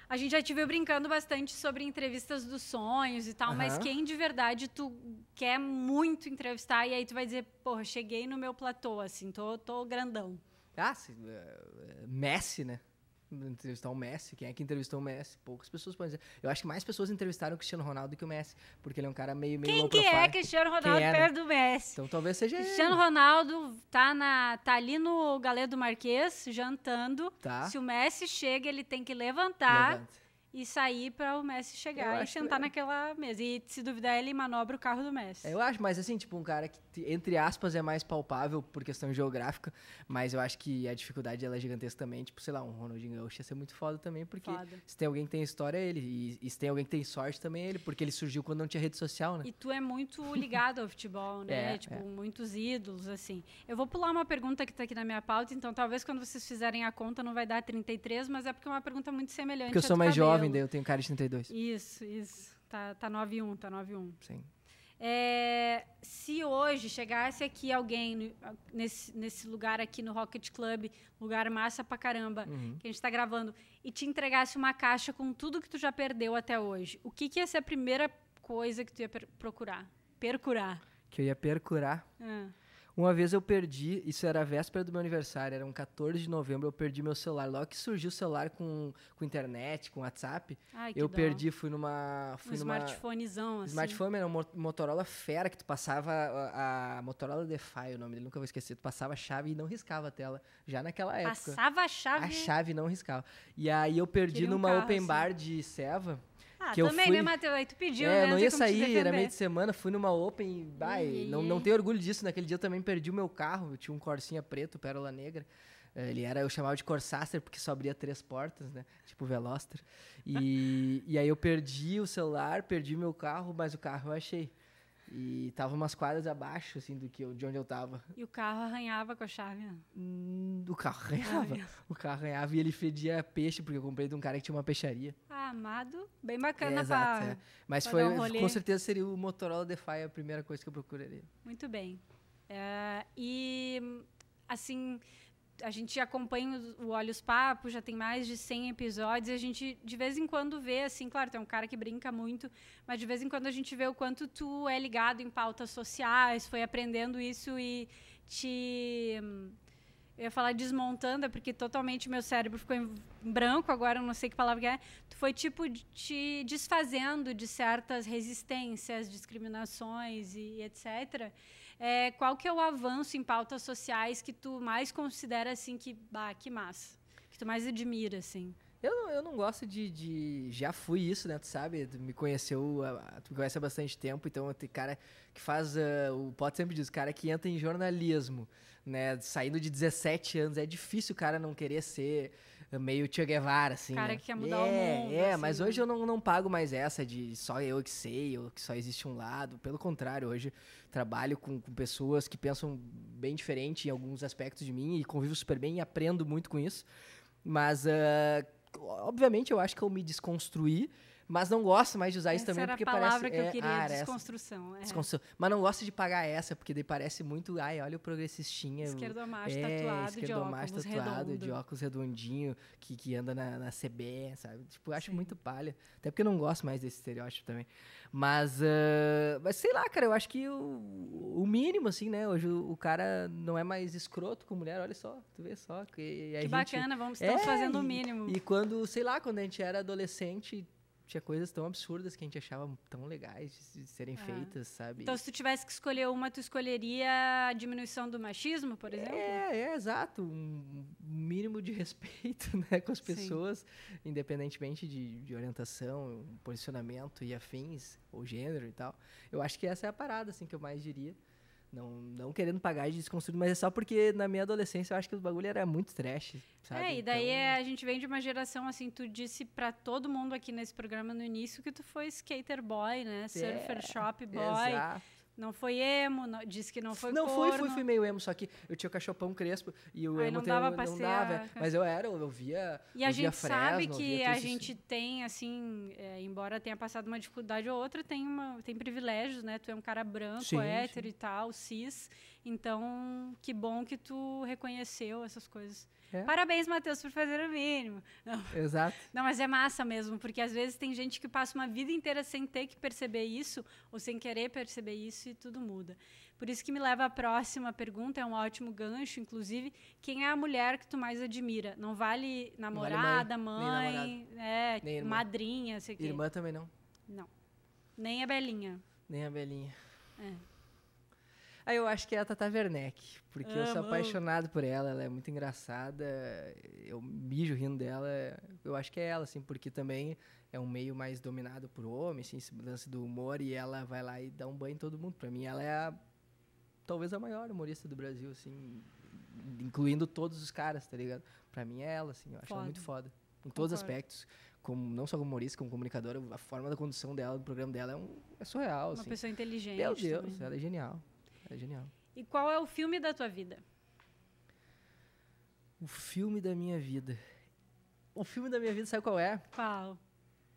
[SPEAKER 3] A gente já te viu brincando bastante sobre entrevistas dos sonhos e tal, mas
[SPEAKER 1] Aham.
[SPEAKER 3] quem de verdade tu quer muito entrevistar e aí tu vai dizer, porra, cheguei no meu platô, assim, tô, tô grandão.
[SPEAKER 1] Ah, se, eh, Messi, né? Entrevistar o Messi. Quem é que entrevistou o Messi? Poucas pessoas podem dizer. Eu acho que mais pessoas entrevistaram o Cristiano Ronaldo do que o Messi, porque ele é um cara meio, meio
[SPEAKER 3] Quem que é. Cristiano Ronaldo
[SPEAKER 1] é, né?
[SPEAKER 3] perto do Messi?
[SPEAKER 1] Então talvez seja
[SPEAKER 3] Cristiano
[SPEAKER 1] ele.
[SPEAKER 3] Ronaldo tá, na, tá ali no Galé do Marquês, jantando.
[SPEAKER 1] Tá.
[SPEAKER 3] Se o Messi chega, ele tem que levantar
[SPEAKER 1] Levanta.
[SPEAKER 3] E sair para o Messi chegar e sentar
[SPEAKER 1] que-
[SPEAKER 3] naquela mesa. E se duvidar, ele manobra o carro do Messi.
[SPEAKER 1] É, Eu acho, mas assim, tipo, um cara que, entre aspas, é mais palpável por questão geográfica, mas eu acho que a dificuldade ela é gigantesca também. Tipo, sei lá, um Ronaldinho Gaúcho ia ser muito foda também, porque
[SPEAKER 3] Foda.
[SPEAKER 1] se tem alguém que tem história, é ele. E, se tem alguém que tem sorte, também é ele, porque ele surgiu quando não tinha rede social, né?
[SPEAKER 3] E tu é muito ligado ao futebol, né?
[SPEAKER 1] É,
[SPEAKER 3] tipo,
[SPEAKER 1] é.
[SPEAKER 3] muitos ídolos, assim. Eu vou pular uma pergunta que tá aqui na minha pauta, então talvez quando vocês fizerem a conta não vai dar 33, mas é porque é uma pergunta muito semelhante
[SPEAKER 1] Porque eu sou mais jovem, daí eu tenho cara de 32.
[SPEAKER 3] Isso, isso. Tá, tá 9-1, tá 9-1.
[SPEAKER 1] Sim.
[SPEAKER 3] É, se hoje chegasse aqui alguém nesse, nesse lugar aqui no Rocket Club, lugar massa pra caramba,
[SPEAKER 1] Uhum.
[SPEAKER 3] que a gente tá gravando, e te entregasse uma caixa com tudo que tu já perdeu até hoje, o que, que ia ser a primeira coisa que tu ia procurar? Percurar.
[SPEAKER 1] Que eu ia percurar.
[SPEAKER 3] Ah,
[SPEAKER 1] Uma vez eu perdi, isso era a véspera do meu aniversário, era um 14 de novembro, eu perdi meu celular. Logo que surgiu o celular com, com internet, com WhatsApp,
[SPEAKER 3] Ai,
[SPEAKER 1] eu
[SPEAKER 3] dó.
[SPEAKER 1] perdi, fui numa.
[SPEAKER 3] Um
[SPEAKER 1] Fui numa
[SPEAKER 3] smartphonezão, assim.
[SPEAKER 1] Smartphone era um Mo- Motorola fera que tu passava a, a Motorola Defy, o nome dele, nunca vou esquecer. Tu passava a chave e não riscava a tela, já naquela época.
[SPEAKER 3] Passava a chave.
[SPEAKER 1] A chave não riscava. E aí eu perdi
[SPEAKER 3] Queria um
[SPEAKER 1] numa
[SPEAKER 3] carro,
[SPEAKER 1] open
[SPEAKER 3] assim.
[SPEAKER 1] bar de Seva.
[SPEAKER 3] Ah,
[SPEAKER 1] que eu
[SPEAKER 3] também,
[SPEAKER 1] fui-
[SPEAKER 3] né, Matheus? Aí tu pediu,
[SPEAKER 1] é,
[SPEAKER 3] né?
[SPEAKER 1] eu não ia sair, era meio de semana, fui numa open e, vai, não, não tenho orgulho disso. Naquele dia eu também perdi o meu carro, eu tinha um Corsinha preto, Pérola Negra. Eh, Ele era, eu chamava de Corsaster porque só abria três portas, né? Tipo Veloster. E, e aí eu perdi o celular, perdi meu carro, mas o carro eu achei. E tava umas quadras abaixo, assim, do que eu, de onde eu tava.
[SPEAKER 3] E o carro arranhava com a chave. né?
[SPEAKER 1] Hum, o carro arranhava. O carro arranhava e ele fedia peixe, porque eu comprei de um cara que tinha uma peixaria.
[SPEAKER 3] Ah, amado. Bem
[SPEAKER 1] É,
[SPEAKER 3] bacana
[SPEAKER 1] exato,
[SPEAKER 3] pra...
[SPEAKER 1] é. Mas
[SPEAKER 3] pra
[SPEAKER 1] foi,
[SPEAKER 3] um
[SPEAKER 1] com certeza seria o Motorola Defy a primeira coisa que eu procuraria.
[SPEAKER 3] Muito bem. É, e, assim, a gente acompanha o- Olhos Papo, já tem mais de 100 episódios, e a gente, de vez em quando, vê, assim, claro, é um cara que brinca muito, mas de vez em quando a gente vê o quanto tu é ligado em pautas sociais, foi aprendendo isso e te... Eu ia falar desmontando, é porque totalmente meu cérebro ficou em branco agora, não sei que palavra que é. Tu foi, tipo, te desfazendo de certas resistências, discriminações e etc. É, qual que é o avanço em pautas sociais que tu mais considera, assim, que, bah, que massa? Que tu mais admira, assim?
[SPEAKER 1] Eu não, eu não gosto de, de- Já fui isso, né? Tu sabe? Tu me conheceu. Tu me conhece há bastante tempo, então tem cara que faz. ah, o Pote sempre diz, cara que entra em jornalismo, né? Saindo de 17 anos. É difícil o cara não querer ser meio Che Guevara, assim.
[SPEAKER 3] Cara
[SPEAKER 1] né?
[SPEAKER 3] que quer mudar o
[SPEAKER 1] é,
[SPEAKER 3] mundo,
[SPEAKER 1] É,
[SPEAKER 3] assim,
[SPEAKER 1] mas
[SPEAKER 3] né?
[SPEAKER 1] hoje eu não, não pago mais essa de só eu que sei, ou que só existe um lado. Pelo contrário, hoje trabalho com, com pessoas que pensam bem diferente em alguns aspectos de mim e convivo super bem e aprendo muito com isso. Mas, ah, obviamente, eu acho que eu me desconstruí, Mas não gosto mais de usar isso
[SPEAKER 3] Essa
[SPEAKER 1] também
[SPEAKER 3] era
[SPEAKER 1] porque
[SPEAKER 3] a palavra
[SPEAKER 1] parece
[SPEAKER 3] que eu
[SPEAKER 1] é,
[SPEAKER 3] queria,
[SPEAKER 1] ah, essa.
[SPEAKER 3] desconstrução. É.
[SPEAKER 1] Desconstru- Mas não gosto de pagar essa, porque daí parece muito. Ai, olha o progressistinha.
[SPEAKER 3] Esquerdomacho
[SPEAKER 1] é,
[SPEAKER 3] tatuado de
[SPEAKER 1] esquerdomacho
[SPEAKER 3] óculos
[SPEAKER 1] tatuado,
[SPEAKER 3] redondo.
[SPEAKER 1] de óculos redondinho, que, que anda na, na CB, sabe? Tipo, eu acho
[SPEAKER 3] Sim.
[SPEAKER 1] muito palha. Até porque eu não gosto mais desse estereótipo também. Mas, ah, mas sei lá, cara, eu acho que o, o mínimo, assim, né? Hoje o, o cara não é mais escroto com mulher, olha só, tu vê só. Que, a
[SPEAKER 3] Que
[SPEAKER 1] gente-
[SPEAKER 3] bacana, vamos
[SPEAKER 1] É,
[SPEAKER 3] estamos fazendo o
[SPEAKER 1] e-
[SPEAKER 3] mínimo.
[SPEAKER 1] E quando, sei lá, quando a gente era adolescente, tinha coisas tão absurdas que a gente achava tão legais de, serem
[SPEAKER 3] Ah.
[SPEAKER 1] feitas, sabe?
[SPEAKER 3] Então, se tu tivesse que escolher uma, tu escolheria a diminuição do machismo, por exemplo?
[SPEAKER 1] É, é, exato. Um mínimo de respeito né, com as
[SPEAKER 3] Sim.
[SPEAKER 1] pessoas, independentemente de, de orientação, posicionamento e afins, ou gênero e tal. Eu acho que essa é a parada, assim, que eu mais diria. Não, não querendo pagar de desconstruído, mas é só porque na minha adolescência eu acho que o bagulho era muito trash, sabe?
[SPEAKER 3] É, e daí
[SPEAKER 1] Então,
[SPEAKER 3] é- a gente vem de uma geração, assim, tu disse pra todo mundo aqui nesse programa no início que tu foi skater boy, né? Surfer shop boy.
[SPEAKER 1] Exato.
[SPEAKER 3] Não foi emo, não- disse que não foi
[SPEAKER 1] não
[SPEAKER 3] corno.
[SPEAKER 1] fui, fui, fui meio emo, só que eu tinha o cachopão crespo e o
[SPEAKER 3] Aí
[SPEAKER 1] emo
[SPEAKER 3] não
[SPEAKER 1] tem-
[SPEAKER 3] dava pra
[SPEAKER 1] não
[SPEAKER 3] ser
[SPEAKER 1] dava, mas eu era, eu via
[SPEAKER 3] E a gente sabe
[SPEAKER 1] Fresno,
[SPEAKER 3] que
[SPEAKER 1] ouvia
[SPEAKER 3] a gente tem, assim, é, embora tenha passado uma dificuldade ou outra, tem, uma, tem privilégios, né? Tu é um cara branco,
[SPEAKER 1] Sim,
[SPEAKER 3] hétero e tal, cis. Então, que bom que tu reconheceu essas coisas.
[SPEAKER 1] É.
[SPEAKER 3] Parabéns, Matheus, por fazer o mínimo. Não,
[SPEAKER 1] Exato.
[SPEAKER 3] não, mas é massa mesmo, porque às vezes tem gente que passa uma vida inteira sem ter que perceber isso, ou sem querer perceber isso, e tudo muda. Por isso que me leva à próxima pergunta, é um ótimo gancho, inclusive. Quem é a mulher que tu mais admira? Não vale namorada,
[SPEAKER 1] mãe,
[SPEAKER 3] mãe, é, madrinha, sei o quê.
[SPEAKER 1] Irmã também não,
[SPEAKER 3] Não. Nem a Belinha.
[SPEAKER 1] nem a Belinha.
[SPEAKER 3] É.
[SPEAKER 1] Aí eu acho que é a Tata Werneck, porque eu sou
[SPEAKER 3] Amo.
[SPEAKER 1] apaixonado por ela, ela é muito engraçada, eu mijo rindo dela, eu acho que é ela, assim, porque também é um meio mais dominado por homem, assim, esse lance do humor, e ela vai lá e dá um banho em todo mundo. Pra mim, ela é a, talvez a maior humorista do Brasil, assim, incluindo todos os caras, tá ligado? Pra mim é ela, assim, eu acho ela
[SPEAKER 3] Foda.
[SPEAKER 1] muito foda, em todos os
[SPEAKER 3] Concordo.
[SPEAKER 1] aspectos. Como, não só como humorista, como comunicadora, a forma da condução dela, do programa dela é, um, é surreal,
[SPEAKER 3] Uma
[SPEAKER 1] assim.
[SPEAKER 3] pessoa inteligente.
[SPEAKER 1] Meu Deus,
[SPEAKER 3] também.
[SPEAKER 1] ela é genial. É genial.
[SPEAKER 3] E qual é o filme da tua vida?
[SPEAKER 1] O filme da minha vida. O filme da minha vida, sabe qual é?
[SPEAKER 3] Qual?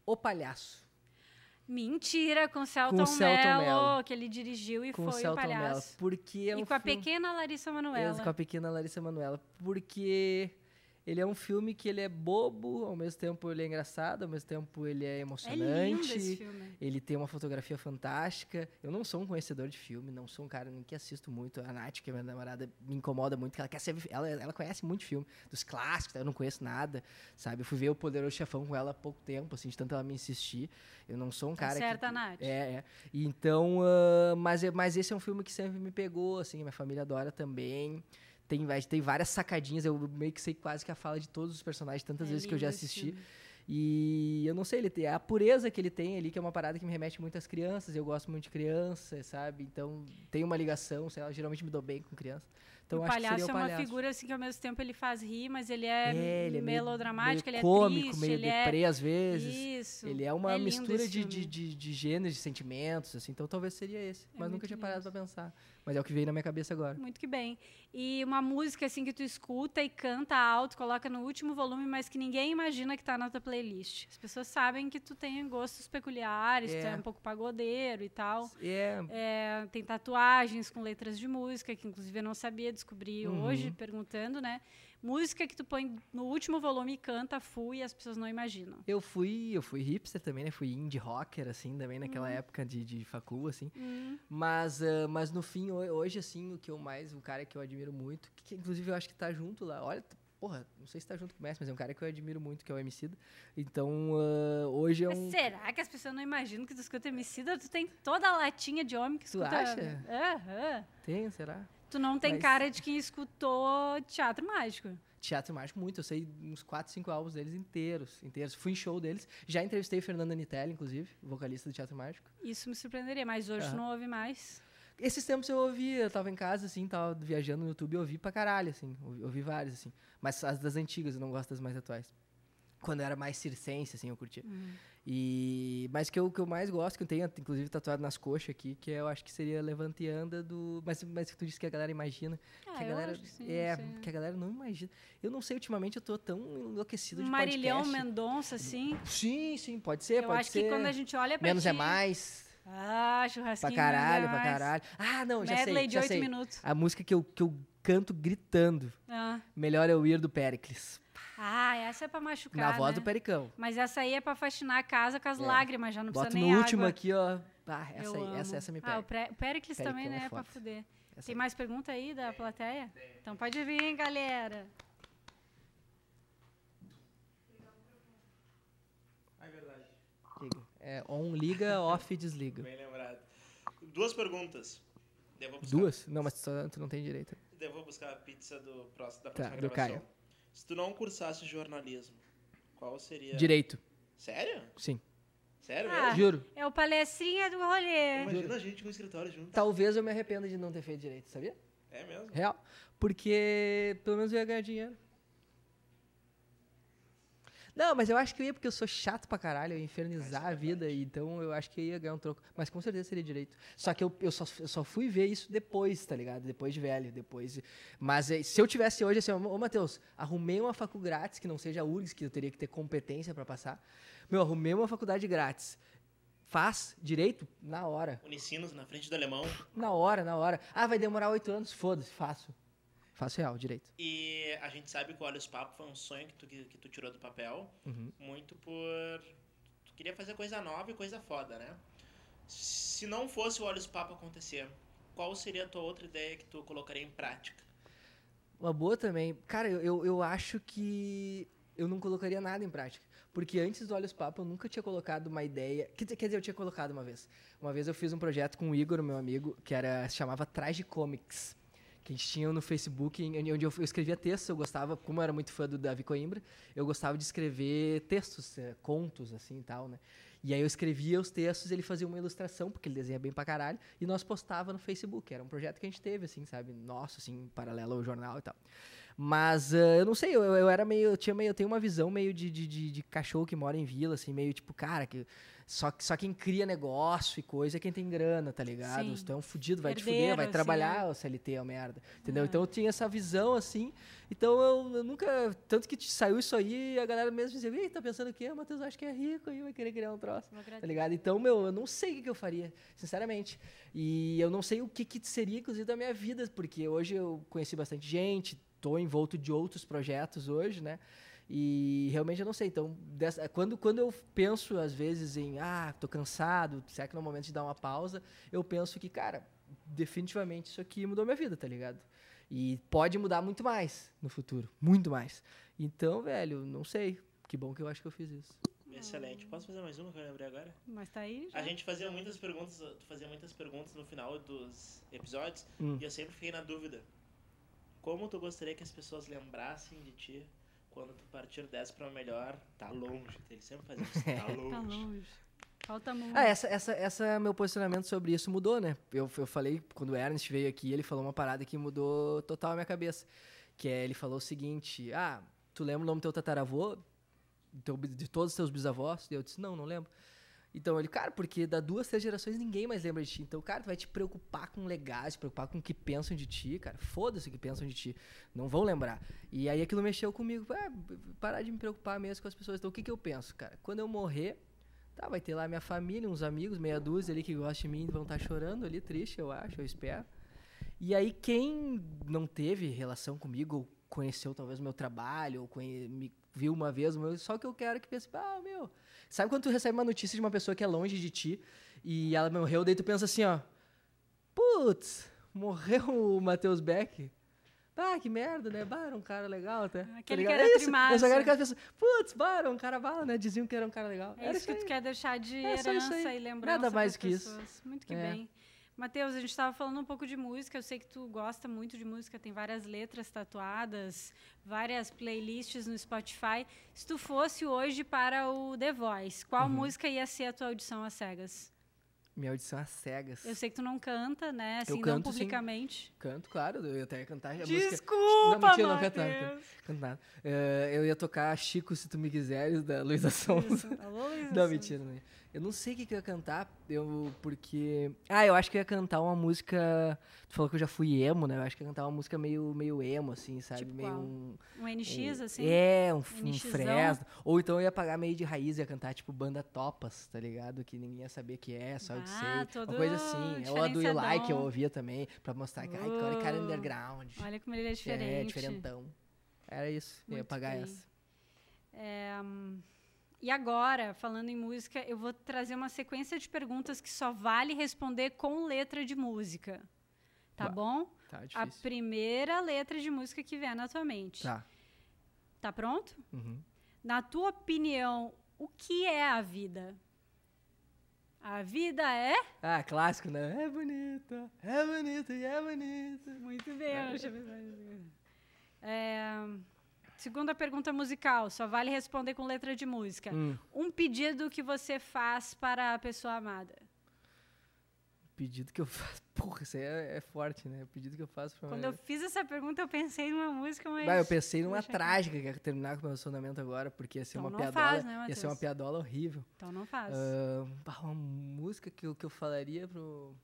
[SPEAKER 1] O Palhaço.
[SPEAKER 3] Mentira, com Celton,
[SPEAKER 1] Celton
[SPEAKER 3] Mello,
[SPEAKER 1] Mello.
[SPEAKER 3] que ele dirigiu e
[SPEAKER 1] Com o
[SPEAKER 3] foi o
[SPEAKER 1] Mello.
[SPEAKER 3] palhaço.
[SPEAKER 1] Porque é
[SPEAKER 3] e
[SPEAKER 1] um
[SPEAKER 3] com a
[SPEAKER 1] filme-
[SPEAKER 3] pequena Larissa
[SPEAKER 1] Mesmo
[SPEAKER 3] Manoela.
[SPEAKER 1] com a pequena Larissa Manoela. Porque ele é um filme que ele é bobo, ao mesmo tempo ele é engraçado, ao mesmo tempo ele é
[SPEAKER 3] É
[SPEAKER 1] emocionante.
[SPEAKER 3] lindo esse filme.
[SPEAKER 1] Ele tem uma fotografia fantástica. Eu não sou um conhecedor de filme, não sou um cara que assisto muito. A Nath, que é minha namorada, me incomoda muito, ela quer ser, ela, ela conhece muito filme, dos clássicos, eu não conheço nada, sabe? Eu fui ver o Poderoso Chefão com ela há pouco tempo, assim, de tanto ela me insistir. Eu não sou um
[SPEAKER 3] Tá
[SPEAKER 1] cara
[SPEAKER 3] certa,
[SPEAKER 1] que,
[SPEAKER 3] Nath.
[SPEAKER 1] É, é. Então, ah, mas, é- mas esse é um filme que sempre me pegou, assim, minha família adora também. Tem, tem várias sacadinhas, eu meio que sei quase que a fala de todos os personagens, tantas
[SPEAKER 3] É
[SPEAKER 1] vezes que eu já assisti. E eu não sei, ele tem a pureza que ele tem ali, que é uma parada que me remete muito às crianças. Eu gosto muito de criança, sabe? Então tem uma ligação, sei lá, geralmente me dou bem com criança. Então
[SPEAKER 3] o palhaço
[SPEAKER 1] seria
[SPEAKER 3] é
[SPEAKER 1] o
[SPEAKER 3] uma
[SPEAKER 1] palhaço.
[SPEAKER 3] figura assim que ao mesmo tempo ele faz rir, mas ele é,
[SPEAKER 1] É, ele é meio-
[SPEAKER 3] melodramático,
[SPEAKER 1] meio
[SPEAKER 3] ele é
[SPEAKER 1] cômico,
[SPEAKER 3] triste,
[SPEAKER 1] meio
[SPEAKER 3] ele é
[SPEAKER 1] deprê às vezes.
[SPEAKER 3] isso.
[SPEAKER 1] Ele é uma
[SPEAKER 3] É
[SPEAKER 1] mistura de, de, de, de gêneros, de sentimentos, assim. Então talvez seria esse. mas
[SPEAKER 3] muito
[SPEAKER 1] nunca tinha parado pra pensar. Mas é o que veio na minha cabeça agora.
[SPEAKER 3] Muito que bem. E uma música assim que tu escuta e canta alto, coloca no último volume, mas que ninguém imagina que tá na tua playlist. As pessoas sabem que tu tem gostos peculiares, tu
[SPEAKER 1] É.
[SPEAKER 3] é um pouco pagodeiro e tal.
[SPEAKER 1] É,
[SPEAKER 3] É, tem tatuagens com letras de música, que inclusive eu não sabia descobrir
[SPEAKER 1] Uhum.
[SPEAKER 3] hoje, perguntando, né? Música que tu põe no último volume e canta full e as pessoas não imaginam.
[SPEAKER 1] eu fui, eu fui hipster também, né? Fui indie rocker, assim, também naquela
[SPEAKER 3] Uhum.
[SPEAKER 1] época de, de facu, assim.
[SPEAKER 3] Hum,
[SPEAKER 1] Mas, ah, mas no fim, ho- hoje, assim, o que eu mais, o cara que eu admiro muito, que, que inclusive eu acho que tá junto lá, olha, porra, não sei se tá junto com o Messi, mas é um cara que eu admiro muito, que é o Emicida. Então, ah, hoje é
[SPEAKER 3] Mas
[SPEAKER 1] um...
[SPEAKER 3] será que as pessoas não imaginam que tu escuta Emicida? Tu tem toda a latinha de homem que
[SPEAKER 1] Tu
[SPEAKER 3] escuta...
[SPEAKER 1] acha?
[SPEAKER 3] Aham.
[SPEAKER 1] Tem, será?
[SPEAKER 3] Tu não tem
[SPEAKER 1] Mas-
[SPEAKER 3] cara de quem escutou teatro mágico.
[SPEAKER 1] Teatro Mágico, muito. Eu sei uns 4, 5 álbuns deles inteiros, inteiros. Fui em show deles. Já entrevistei o Fernando Anitelli, inclusive, vocalista do Teatro Mágico.
[SPEAKER 3] Isso me surpreenderia, mas hoje tu
[SPEAKER 1] Aham.
[SPEAKER 3] não ouve mais.
[SPEAKER 1] Esses tempos eu ouvi, eu tava em casa, assim, tava viajando no YouTube, eu ouvi pra caralho, assim. Ouvi, ouvi vários, assim. Mas as das antigas, eu não gosto das mais atuais. Quando eu era mais circense, assim, eu curtia.
[SPEAKER 3] Hum.
[SPEAKER 1] E, mas que eu, que eu mais gosto, que eu tenho inclusive tatuado nas coxas aqui, que eu acho que seria Levanta e Anda do. Mas, mas tu disse que a galera imagina.
[SPEAKER 3] Ah,
[SPEAKER 1] que a
[SPEAKER 3] eu
[SPEAKER 1] galera.
[SPEAKER 3] acho que sim,
[SPEAKER 1] é,
[SPEAKER 3] sim.
[SPEAKER 1] que a galera não imagina. Eu não sei, ultimamente eu tô tão enlouquecido de
[SPEAKER 3] Marilhão
[SPEAKER 1] podcast.
[SPEAKER 3] Mendonça, assim.
[SPEAKER 1] Sim, sim, pode ser,
[SPEAKER 3] eu
[SPEAKER 1] pode
[SPEAKER 3] acho
[SPEAKER 1] ser.
[SPEAKER 3] que quando a gente olha pra
[SPEAKER 1] Menos
[SPEAKER 3] ti...
[SPEAKER 1] é mais.
[SPEAKER 3] Ah,
[SPEAKER 1] Pra
[SPEAKER 3] churrasquinho.
[SPEAKER 1] caralho,
[SPEAKER 3] menos é
[SPEAKER 1] pra caralho. Ah, não, já
[SPEAKER 3] Medley
[SPEAKER 1] sei.
[SPEAKER 3] de
[SPEAKER 1] Já
[SPEAKER 3] oito
[SPEAKER 1] sei.
[SPEAKER 3] minutos.
[SPEAKER 1] A música que eu, que eu canto gritando.
[SPEAKER 3] Ah.
[SPEAKER 1] Melhor eu ir do Pericles.
[SPEAKER 3] Ah, essa é pra machucar,
[SPEAKER 1] na voz
[SPEAKER 3] né?
[SPEAKER 1] do Pericão.
[SPEAKER 3] Mas essa aí é pra faxinar a casa com as
[SPEAKER 1] É.
[SPEAKER 3] lágrimas, já não
[SPEAKER 1] Boto
[SPEAKER 3] precisa
[SPEAKER 1] no
[SPEAKER 3] nem
[SPEAKER 1] último
[SPEAKER 3] água.
[SPEAKER 1] aqui, ó. Ah,
[SPEAKER 3] Eu
[SPEAKER 1] essa aí, essa, essa me
[SPEAKER 3] Ah,
[SPEAKER 1] pega.
[SPEAKER 3] o Pre- o Pericles
[SPEAKER 1] Pericão
[SPEAKER 3] também,
[SPEAKER 1] é
[SPEAKER 3] né? Pra
[SPEAKER 1] foda.
[SPEAKER 3] fuder.
[SPEAKER 1] Essa
[SPEAKER 3] Tem
[SPEAKER 1] aí.
[SPEAKER 3] mais pergunta aí da plateia? Então pode vir, hein, galera.
[SPEAKER 4] Ah, é verdade.
[SPEAKER 1] Liga. É on, liga, off, desliga.
[SPEAKER 4] Bem lembrado. Duas perguntas. Eu
[SPEAKER 1] Duas? Não, mas só, tu não tem direito.
[SPEAKER 4] eu vou buscar a pizza do próximo, da
[SPEAKER 1] Tá,
[SPEAKER 4] próxima
[SPEAKER 1] do
[SPEAKER 4] gravação.
[SPEAKER 1] Caio.
[SPEAKER 4] Se tu não cursasse jornalismo, qual seria...
[SPEAKER 1] Direito,
[SPEAKER 4] Sério?
[SPEAKER 1] sim.
[SPEAKER 4] Sério
[SPEAKER 3] Ah.
[SPEAKER 4] mesmo?
[SPEAKER 1] Juro.
[SPEAKER 3] É o palestrinha do rolê.
[SPEAKER 4] Imagina a gente com o escritório junto.
[SPEAKER 1] Talvez eu me arrependa de não ter feito direito, sabia?
[SPEAKER 4] É mesmo?
[SPEAKER 1] Real. Porque pelo menos eu ia ganhar dinheiro. Não, mas eu acho que eu ia porque eu sou chato pra caralho, eu ia infernizar a vida, e então eu acho que eu ia ganhar um troco. Mas com certeza seria direito. Só que eu, eu, só, eu só fui ver isso depois, tá ligado? Depois de velho, depois. Mas eh, se eu tivesse hoje assim, ó, ô Matheus, arrumei uma facu grátis, que não seja a URGS, que eu teria que ter competência pra passar. Meu, arrumei uma faculdade grátis. Faz direito na hora.
[SPEAKER 4] Unicinos na frente do alemão.
[SPEAKER 1] Na hora, na hora. Ah, vai demorar oito anos. Foda-se, faço. Faço real, direito.
[SPEAKER 4] E a gente sabe que o Olhos Papo foi um sonho que tu, que, que tu tirou do papel.
[SPEAKER 1] Uhum.
[SPEAKER 4] Muito por... Tu queria fazer coisa nova e coisa foda, né? Se não fosse o Olhos Papo acontecer, qual seria a tua outra ideia que tu colocaria em prática?
[SPEAKER 1] Uma boa também. Cara, eu, eu, acho que eu não colocaria nada em prática. Porque antes do Olhos Papo eu nunca tinha colocado uma ideia. Quer dizer, eu tinha colocado uma vez. Uma vez eu fiz um projeto com o Igor, meu amigo, que era, se chamava Traje Comics. Que a gente tinha no Facebook, onde eu, escrevia textos. Eu gostava, como eu era muito fã do Davi Coimbra, eu gostava de escrever textos, eh, contos, assim e tal, né? E aí eu escrevia os textos, ele fazia uma ilustração, porque ele desenha bem pra caralho, e nós postava no Facebook. Era um projeto que a gente teve, assim, sabe? Nosso, assim, paralelo ao jornal e tal. Mas eh, eu não sei, eu, eu era meio. Eu tinha meio. Eu tenho uma visão meio de, de, de, de cachorro que mora em vila, assim, meio tipo, cara, que. Só, só quem cria negócio e coisa é quem tem grana, tá ligado?
[SPEAKER 3] Sim.
[SPEAKER 1] Se tu é um fudido, vai te
[SPEAKER 3] Herdeiro,
[SPEAKER 1] fuder, vai
[SPEAKER 3] assim,
[SPEAKER 1] trabalhar, o CLT é uma merda. Entendeu?
[SPEAKER 3] Ah.
[SPEAKER 1] Então eu tinha essa visão, assim. Então eu, eu nunca. Tanto que saiu isso aí, a galera mesmo dizia, ei, tá pensando o quê? O Matheus acho que é rico aí, vai querer criar um troço. Tá ligado? Então, meu, eu não sei o que, que eu faria, sinceramente. E eu não sei o que, que seria, inclusive, da minha vida, porque hoje eu conheci bastante gente, tô envolto de outros projetos hoje, né? E realmente eu não sei. Então, dessa- quando, quando eu penso, às vezes, em, ah, tô cansado, será que não é o momento de dar uma pausa? Eu penso que, cara, definitivamente isso aqui mudou minha vida, tá ligado? E pode mudar muito mais no futuro, muito mais. Então, velho, não sei. Que bom que eu acho que eu fiz isso.
[SPEAKER 4] Excelente. Posso fazer mais uma que eu lembrei agora?
[SPEAKER 3] Mas tá aí já.
[SPEAKER 4] A gente fazia muitas perguntas, fazia muitas perguntas no final dos episódios
[SPEAKER 1] Hum.
[SPEAKER 4] e eu sempre fiquei na dúvida. Como tu gostaria que as pessoas lembrassem de ti quando tu partir dessa pra melhor? Tá longe. Ele sempre fazia isso. Tá longe.
[SPEAKER 3] Tá longe. Falta muito.
[SPEAKER 1] Ah, essa, essa, essa meu posicionamento sobre isso mudou, né? Eu, eu falei, quando o Ernest veio aqui, ele falou uma parada que mudou total a minha cabeça. Que é, ele falou o seguinte, ah, tu lembra o nome do teu tataravô? Do teu de todos os teus bisavós? E eu disse, não, não lembro. Então ele, cara, porque da duas, três gerações ninguém mais lembra de ti. Então, cara, tu vai te preocupar com legais, te preocupar com o que pensam de ti, cara. Foda-se o que pensam de ti. Não vão lembrar. E aí aquilo mexeu comigo. B- parar de me preocupar mesmo com as pessoas. Então, o que, que eu penso, cara? Quando eu morrer, Tá, vai ter lá minha família, uns amigos, meia dúzia ali que gostam de mim, vão estar chorando ali, triste, eu acho, eu espero. E aí, quem não teve relação comigo, ou conheceu talvez o meu trabalho, ou conhe- me viu uma vez, só que eu quero que pense, ah, meu. Sabe quando tu recebe uma notícia de uma pessoa que é longe de ti e ela morreu, daí tu pensa assim, ó. Putz, morreu o Matheus Beck. Ah, que merda, né? Bah, era um cara legal até. tá
[SPEAKER 3] Aquele que
[SPEAKER 1] ligado?
[SPEAKER 3] era
[SPEAKER 1] é isso. Eu só quero que as pessoas. Putz, bah, era um cara bala, né? Diziam que era um cara legal.
[SPEAKER 3] É
[SPEAKER 1] Era
[SPEAKER 3] isso que tu quer deixar de
[SPEAKER 1] É isso
[SPEAKER 3] herança e lembrança
[SPEAKER 1] Nada mais que isso.
[SPEAKER 3] pessoas. Muito que
[SPEAKER 1] É.
[SPEAKER 3] bem. Matheus, a gente estava falando um pouco de música. Eu sei que tu gosta muito de música, tem várias letras tatuadas, várias playlists no Spotify. Se tu fosse hoje para o The Voice, qual
[SPEAKER 1] Uhum.
[SPEAKER 3] música ia ser a tua audição às cegas?
[SPEAKER 1] Minha audição é cegas.
[SPEAKER 3] Eu sei que tu não canta, né? Assim, não
[SPEAKER 1] canto, sim.
[SPEAKER 3] publicamente.
[SPEAKER 1] Canto, claro, eu ia até cantar a música.
[SPEAKER 3] Desculpa,
[SPEAKER 1] Não, mentira, não. Canto nada. Eh, eu ia tocar Chico, se tu me quiseres, da Luísa Sonza.
[SPEAKER 3] Alô, Luísa
[SPEAKER 1] Não, mentira, não ia. Eu não sei o que, que eu ia cantar, eu, porque... Ah, eu acho que eu ia cantar uma música... Tu falou que eu já fui emo, né? Eu acho que eu ia cantar uma música meio, meio emo, assim, sabe?
[SPEAKER 3] Tipo
[SPEAKER 1] meio
[SPEAKER 3] qual?
[SPEAKER 1] um...
[SPEAKER 3] Um NX,
[SPEAKER 1] um-
[SPEAKER 3] assim?
[SPEAKER 1] É, um, um. Fresno. Ou então eu ia pagar meio de raiz e ia cantar, tipo, banda Topas, tá ligado? Que ninguém ia saber que é, só
[SPEAKER 3] Ah,
[SPEAKER 1] ser.
[SPEAKER 3] todo
[SPEAKER 1] Uma coisa assim. Ou a do You Like, eu ouvia também, pra mostrar que, ai, que olha, cara
[SPEAKER 3] Uh,
[SPEAKER 1] underground.
[SPEAKER 3] Olha como ele é diferente.
[SPEAKER 1] É, diferentão. Era isso, eu ia
[SPEAKER 3] Muito
[SPEAKER 1] pagar
[SPEAKER 3] bem.
[SPEAKER 1] essa.
[SPEAKER 3] É, hum, e agora, falando em música, eu vou trazer uma sequência de perguntas que só vale responder com letra de música. Tá bom?
[SPEAKER 1] Tá
[SPEAKER 3] A
[SPEAKER 1] difícil.
[SPEAKER 3] primeira letra de música que vier na tua mente.
[SPEAKER 1] Tá.
[SPEAKER 3] Tá pronto?
[SPEAKER 1] Uhum.
[SPEAKER 3] Na tua opinião, o que é a vida? A vida é?
[SPEAKER 1] Ah, clássico, né? É bonita, é bonita e é bonita.
[SPEAKER 3] Muito bem, deixa eu. É, segunda pergunta musical, só vale responder com letra de música.
[SPEAKER 1] Hum,
[SPEAKER 3] Um pedido que você faz para a pessoa amada.
[SPEAKER 1] pedido que eu faço. Porra, isso aí é, é forte, né? O pedido que eu faço pra
[SPEAKER 3] Quando eu fiz essa pergunta, eu pensei numa música, mas.
[SPEAKER 1] Bah, eu pensei numa
[SPEAKER 3] deixa
[SPEAKER 1] trágica que ia terminar com o meu relacionamento agora, porque ia ser
[SPEAKER 3] Então
[SPEAKER 1] uma piadola.
[SPEAKER 3] faz, né,
[SPEAKER 1] ia ser uma piadola horrível.
[SPEAKER 3] Então não faz.
[SPEAKER 1] Bah, uma música que eu, que eu falaria pro.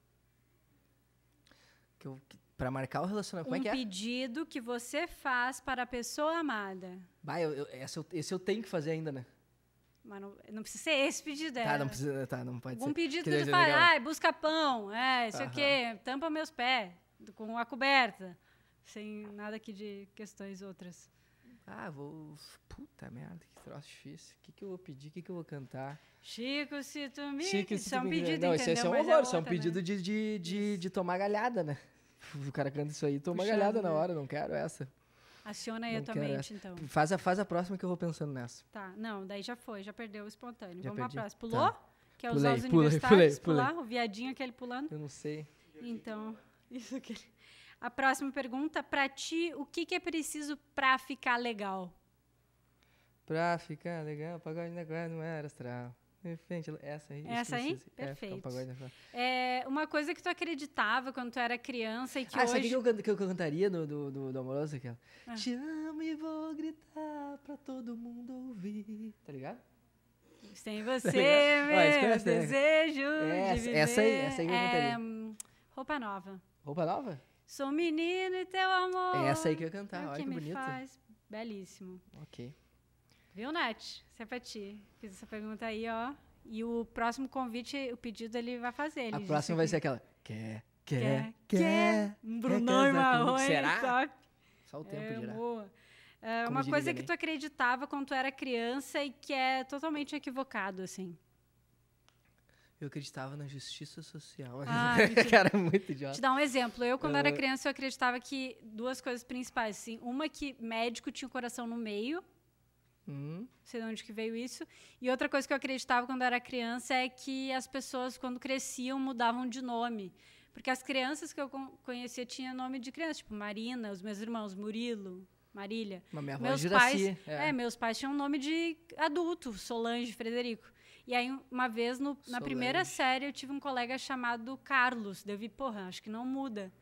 [SPEAKER 1] Que eu, que, pra marcar o relacionamento. Como é
[SPEAKER 3] um
[SPEAKER 1] que é?
[SPEAKER 3] pedido que você faz para a pessoa amada.
[SPEAKER 1] Bah, eu, eu- essa esse eu tenho que fazer ainda, né?
[SPEAKER 3] Mas não, não precisa ser esse pedido, é.
[SPEAKER 1] Tá, não precisa. Tá, não pode
[SPEAKER 3] Algum
[SPEAKER 1] ser.
[SPEAKER 3] pedido
[SPEAKER 1] Que
[SPEAKER 3] tu
[SPEAKER 1] é
[SPEAKER 3] ai, busca pão, é, isso aqui, tampa meus pés, com a coberta. Sem nada aqui de questões outras.
[SPEAKER 1] Ah, vou. Puta merda, que troço difícil. O que, que eu vou pedir? O que, que eu vou cantar?
[SPEAKER 3] Chico, se tu me... Isso
[SPEAKER 1] se
[SPEAKER 3] é
[SPEAKER 1] tu
[SPEAKER 3] um
[SPEAKER 1] me
[SPEAKER 3] pedido,
[SPEAKER 1] Não, esse, esse é um horror, isso é um
[SPEAKER 3] né?
[SPEAKER 1] pedido de, de, de, de tomar galhada, né? O cara canta isso aí, toma
[SPEAKER 3] Puxando,
[SPEAKER 1] galhada na
[SPEAKER 3] né?
[SPEAKER 1] hora, não quero essa.
[SPEAKER 3] Aciona aí
[SPEAKER 1] Não
[SPEAKER 3] a tua mente, então.
[SPEAKER 1] Faz a, faz a próxima que eu vou pensando nessa.
[SPEAKER 3] Tá, não, daí já foi, já perdeu o espontâneo.
[SPEAKER 1] Já
[SPEAKER 3] Vamos
[SPEAKER 1] perdi?
[SPEAKER 3] pra próxima. Pulou?
[SPEAKER 1] Tá.
[SPEAKER 3] Quer
[SPEAKER 1] Pulei,
[SPEAKER 3] usar os
[SPEAKER 1] pulei,
[SPEAKER 3] universitários?
[SPEAKER 1] pulei, pulei.
[SPEAKER 3] Pular? O viadinho aquele pulando?
[SPEAKER 1] Eu não sei.
[SPEAKER 3] Então, isso aqui. A próxima pergunta, pra ti, o que, que é preciso pra ficar legal?
[SPEAKER 1] Pra ficar legal, pagode na guarda não era astral. Frente, essa aí. que
[SPEAKER 3] Essa aí?
[SPEAKER 1] É,
[SPEAKER 3] Perfeito.
[SPEAKER 1] guarda.
[SPEAKER 3] É uma coisa que tu acreditava quando tu era criança e que
[SPEAKER 1] Ah, sabe o
[SPEAKER 3] hoje...
[SPEAKER 1] que eu, can- que eu cantaria do, do, do, do Amoroso? Aquela?
[SPEAKER 3] Ah.
[SPEAKER 1] Te amo e vou gritar pra todo mundo ouvir. Tá ligado?
[SPEAKER 3] Sem você,
[SPEAKER 1] ligado? Ó, esse
[SPEAKER 3] meu
[SPEAKER 1] né?
[SPEAKER 3] desejo
[SPEAKER 1] Essa-
[SPEAKER 3] de viver.
[SPEAKER 1] essa aí- essa aí eu cantaria.
[SPEAKER 3] É, roupa nova.
[SPEAKER 1] Roupa nova?
[SPEAKER 3] Sou menino e teu amor.
[SPEAKER 1] É essa aí que eu ia cantar.
[SPEAKER 3] é o
[SPEAKER 1] Olha
[SPEAKER 3] que
[SPEAKER 1] que bonito.
[SPEAKER 3] faz. Belíssimo.
[SPEAKER 1] Ok.
[SPEAKER 3] Viu, Nath? Isso é pra ti. Fiz essa pergunta aí, ó. E o próximo convite, o pedido ele vai fazer. Ele
[SPEAKER 1] A próxima vai
[SPEAKER 3] que
[SPEAKER 1] ser aquela. Quer, quer,
[SPEAKER 3] quer,
[SPEAKER 1] quer.
[SPEAKER 3] Um Brunão e? Marrone.
[SPEAKER 1] Será?
[SPEAKER 3] Só
[SPEAKER 1] Só o tempo
[SPEAKER 3] é,
[SPEAKER 1] dirá.
[SPEAKER 3] boa. É, uma coisa que tu acreditava quando tu era criança e que é totalmente equivocado, assim.
[SPEAKER 1] Eu acreditava na justiça social.
[SPEAKER 3] Ah.
[SPEAKER 1] Cara, é muito
[SPEAKER 3] Te
[SPEAKER 1] idiota.
[SPEAKER 3] dar um exemplo. Eu, quando era
[SPEAKER 1] Ah.
[SPEAKER 3] criança, eu acreditava que duas coisas principais, assim. Uma que médico tinha o coração no meio,
[SPEAKER 1] Hum,
[SPEAKER 3] não sei de onde que veio isso. E outra coisa que eu acreditava quando era criança é que as pessoas, quando cresciam, mudavam de nome. Porque as crianças que eu con- conhecia tinham nome de criança, tipo Marina, os meus irmãos, Murilo, Marília.
[SPEAKER 1] mas minha avó é
[SPEAKER 3] Meus
[SPEAKER 1] Juraci.
[SPEAKER 3] pais, é. meus pais tinham nome de adulto, Solange, Frederico. E aí, uma vez, no- na primeira série, eu tive um colega chamado Carlos. Daí eu vi, porra, acho que não muda.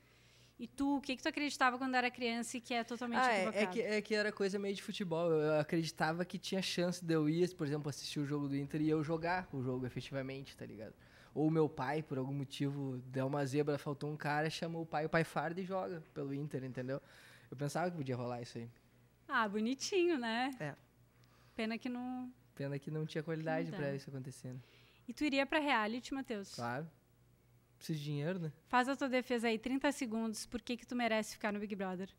[SPEAKER 3] E tu, o que, que tu acreditava quando era criança e que é totalmente
[SPEAKER 1] Ah, é,
[SPEAKER 3] equivocado?
[SPEAKER 1] é que, é que era coisa meio de futebol. Eu acreditava que tinha chance de eu ir, por exemplo, assistir o jogo do Inter e eu jogar o jogo efetivamente, tá ligado? Ou meu pai, por algum motivo, deu uma zebra, faltou um cara, chamou o pai, o pai farda e joga pelo Inter, entendeu? Eu pensava que podia rolar isso aí.
[SPEAKER 3] Ah, bonitinho, né?
[SPEAKER 1] É.
[SPEAKER 3] Pena que não...
[SPEAKER 1] Pena que não tinha qualidade pra
[SPEAKER 3] dá.
[SPEAKER 1] isso acontecendo.
[SPEAKER 3] E tu iria pra reality, Matheus?
[SPEAKER 1] Claro. Preciso de dinheiro, né?
[SPEAKER 3] Faz a tua defesa aí, 30 segundos. Por que que tu merece ficar no Big Brother?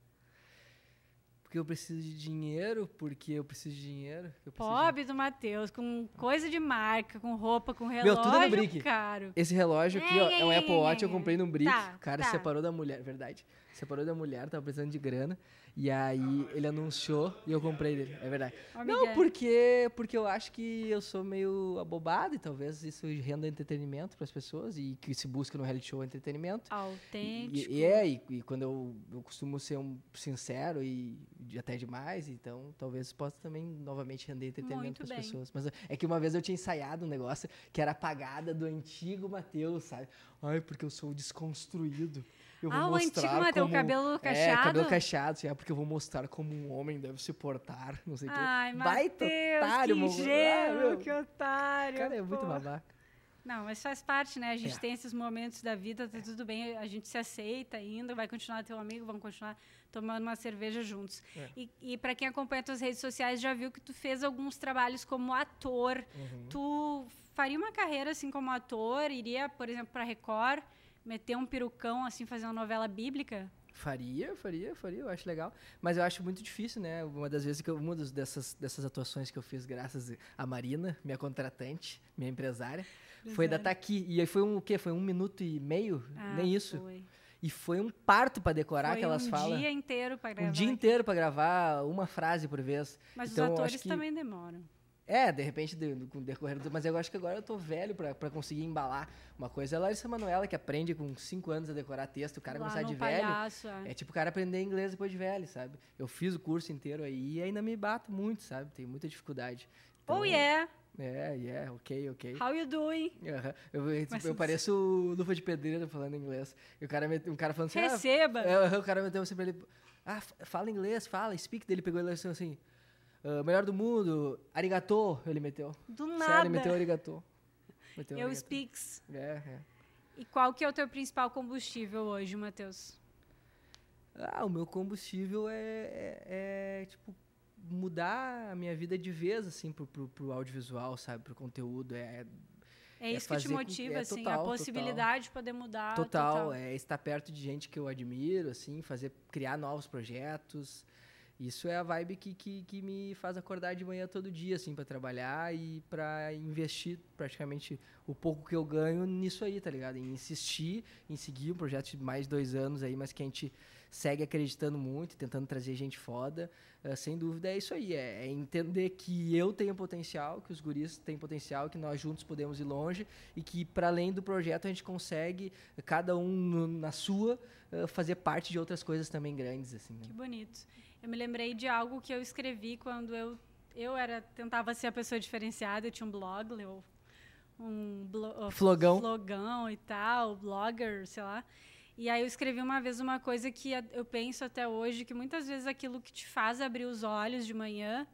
[SPEAKER 1] Porque eu preciso de dinheiro, porque eu preciso de dinheiro. eu preciso de-
[SPEAKER 3] Pobre do Matheus, com coisa de marca, com roupa, com
[SPEAKER 1] Meu,
[SPEAKER 3] relógio
[SPEAKER 1] tudo no brick.
[SPEAKER 3] caro.
[SPEAKER 1] Esse relógio aqui, ó, é um
[SPEAKER 3] É, é,
[SPEAKER 1] Apple
[SPEAKER 3] é,
[SPEAKER 1] Watch, eu
[SPEAKER 3] é.
[SPEAKER 1] comprei num brick.
[SPEAKER 3] Tá,
[SPEAKER 1] o cara
[SPEAKER 3] tá.
[SPEAKER 1] separou da mulher, verdade. Separou da mulher, tava precisando de grana. E aí ele anunciou e eu comprei dele. É verdade. Não, porque, porque eu acho que eu sou meio abobado e talvez isso renda entretenimento para as pessoas e que se busca no reality show entretenimento.
[SPEAKER 3] Autêntico.
[SPEAKER 1] E, e é, e, e quando eu, eu costumo ser um sincero e até demais, então talvez possa também novamente render entretenimento para as pessoas. Mas é que uma vez eu tinha ensaiado um negócio que era a pagada do antigo Matheus, sabe? Ai, porque eu sou desconstruído. Eu vou
[SPEAKER 3] Ah, o
[SPEAKER 1] mostrar
[SPEAKER 3] antigo Matheus,
[SPEAKER 1] como...
[SPEAKER 3] cabelo
[SPEAKER 1] É,
[SPEAKER 3] cacheado?
[SPEAKER 1] cabelo cacheado, é porque eu vou mostrar como um homem deve se portar, não sei o quê.
[SPEAKER 3] Ai,
[SPEAKER 1] Baita
[SPEAKER 3] Matheus,
[SPEAKER 1] otário,
[SPEAKER 3] que
[SPEAKER 1] meu- Ah,
[SPEAKER 3] ingênuo,
[SPEAKER 1] meu,
[SPEAKER 3] que otário.
[SPEAKER 1] cara é muito babaca.
[SPEAKER 3] Não, mas faz parte, né? A gente
[SPEAKER 1] É.
[SPEAKER 3] tem esses momentos da vida, tá tudo bem, a gente se aceita ainda, vai continuar teu amigo, vamos continuar tomando uma cerveja juntos.
[SPEAKER 1] É.
[SPEAKER 3] E, e para quem acompanha tuas redes sociais, já viu que tu fez alguns trabalhos como ator.
[SPEAKER 1] Uhum.
[SPEAKER 3] Tu faria uma carreira assim como ator? Iria, por exemplo, para Record, meter um perucão assim, fazer uma novela bíblica?
[SPEAKER 1] Faria, faria, faria, eu acho legal. Mas eu acho muito difícil, né? Uma das vezes que eu, uma das- dessas, dessas atuações que eu fiz, graças a Marina, minha contratante, minha empresária, foi da. Taqui. E aí foi um o quê? Foi um minuto e meio?
[SPEAKER 3] Ah,
[SPEAKER 1] Nem isso.
[SPEAKER 3] Foi,
[SPEAKER 1] E foi um parto pra decorar
[SPEAKER 3] Foi
[SPEAKER 1] aquelas
[SPEAKER 3] um
[SPEAKER 1] falas.
[SPEAKER 3] dia inteiro para gravar.
[SPEAKER 1] um dia inteiro pra gravar uma frase por vez.
[SPEAKER 3] Mas
[SPEAKER 1] Então,
[SPEAKER 3] os atores
[SPEAKER 1] que-
[SPEAKER 3] também demoram.
[SPEAKER 1] É, de repente, com o decorrer do... Mas eu acho que agora eu tô velho pra, pra conseguir embalar. Uma coisa é a Larissa Manoela, que aprende com 5 anos a decorar texto, o cara
[SPEAKER 3] Lá
[SPEAKER 1] começar de velho.
[SPEAKER 3] palhaço, é.
[SPEAKER 1] É tipo o cara aprender inglês depois de velho, sabe? Eu fiz o curso inteiro aí e ainda me bato muito, sabe? Tenho muita dificuldade.
[SPEAKER 3] Oh yeah,
[SPEAKER 1] É, yeah, ok, ok.
[SPEAKER 3] how you doing?
[SPEAKER 1] Aham. Eu, eu,
[SPEAKER 3] Mas
[SPEAKER 1] eu pareço o Luva de Pedreiro falando inglês. E o cara, met- um cara falando assim... ah,
[SPEAKER 3] Receba.
[SPEAKER 1] aham, o cara meteu assim pra ele... Ah, fala inglês, fala, speak. Dele pegou ele assim, "Ah, melhor do mundo, arigato, ele meteu.
[SPEAKER 3] Do
[SPEAKER 1] Sério,
[SPEAKER 3] nada.
[SPEAKER 1] ele meteu arigato. Meteu
[SPEAKER 3] Eu
[SPEAKER 1] arigato.
[SPEAKER 3] speaks.
[SPEAKER 1] É, é.
[SPEAKER 3] E qual que é o teu principal combustível hoje, Matheus?
[SPEAKER 1] Ah, o meu combustível é, é- é, tipo, mudar a minha vida de vez, assim, pro, pro, pro audiovisual, sabe? Pro conteúdo. É,
[SPEAKER 3] É
[SPEAKER 1] É
[SPEAKER 3] isso que te
[SPEAKER 1] fazer com-
[SPEAKER 3] motiva,
[SPEAKER 1] é
[SPEAKER 3] assim,
[SPEAKER 1] total,
[SPEAKER 3] a possibilidade de poder mudar.
[SPEAKER 1] total, é estar perto de gente que eu admiro, assim, fazer, criar novos projetos. Isso é a vibe que, que, que me faz acordar de manhã todo dia, assim, para trabalhar e para investir praticamente o pouco que eu ganho nisso aí, tá ligado? Em insistir, em seguir um projeto de mais dois anos aí, mas que a gente segue acreditando muito, tentando trazer gente foda. Ah, sem dúvida é isso aí, é, é entender que eu tenho potencial, que os guris têm potencial, que nós juntos podemos ir longe e que para além do projeto a gente consegue, cada um no- na sua, ah, fazer parte de outras coisas também grandes, assim. né?
[SPEAKER 3] Que bonito. Eu me lembrei de algo que eu escrevi quando eu eu era tentava ser a pessoa diferenciada, eu tinha um blog, eu um blo,
[SPEAKER 1] Flogão.
[SPEAKER 3] flogão e tal, blogger, sei lá. E aí eu escrevi uma vez uma coisa que eu penso até hoje que muitas vezes aquilo que te faz abrir os olhos de manhã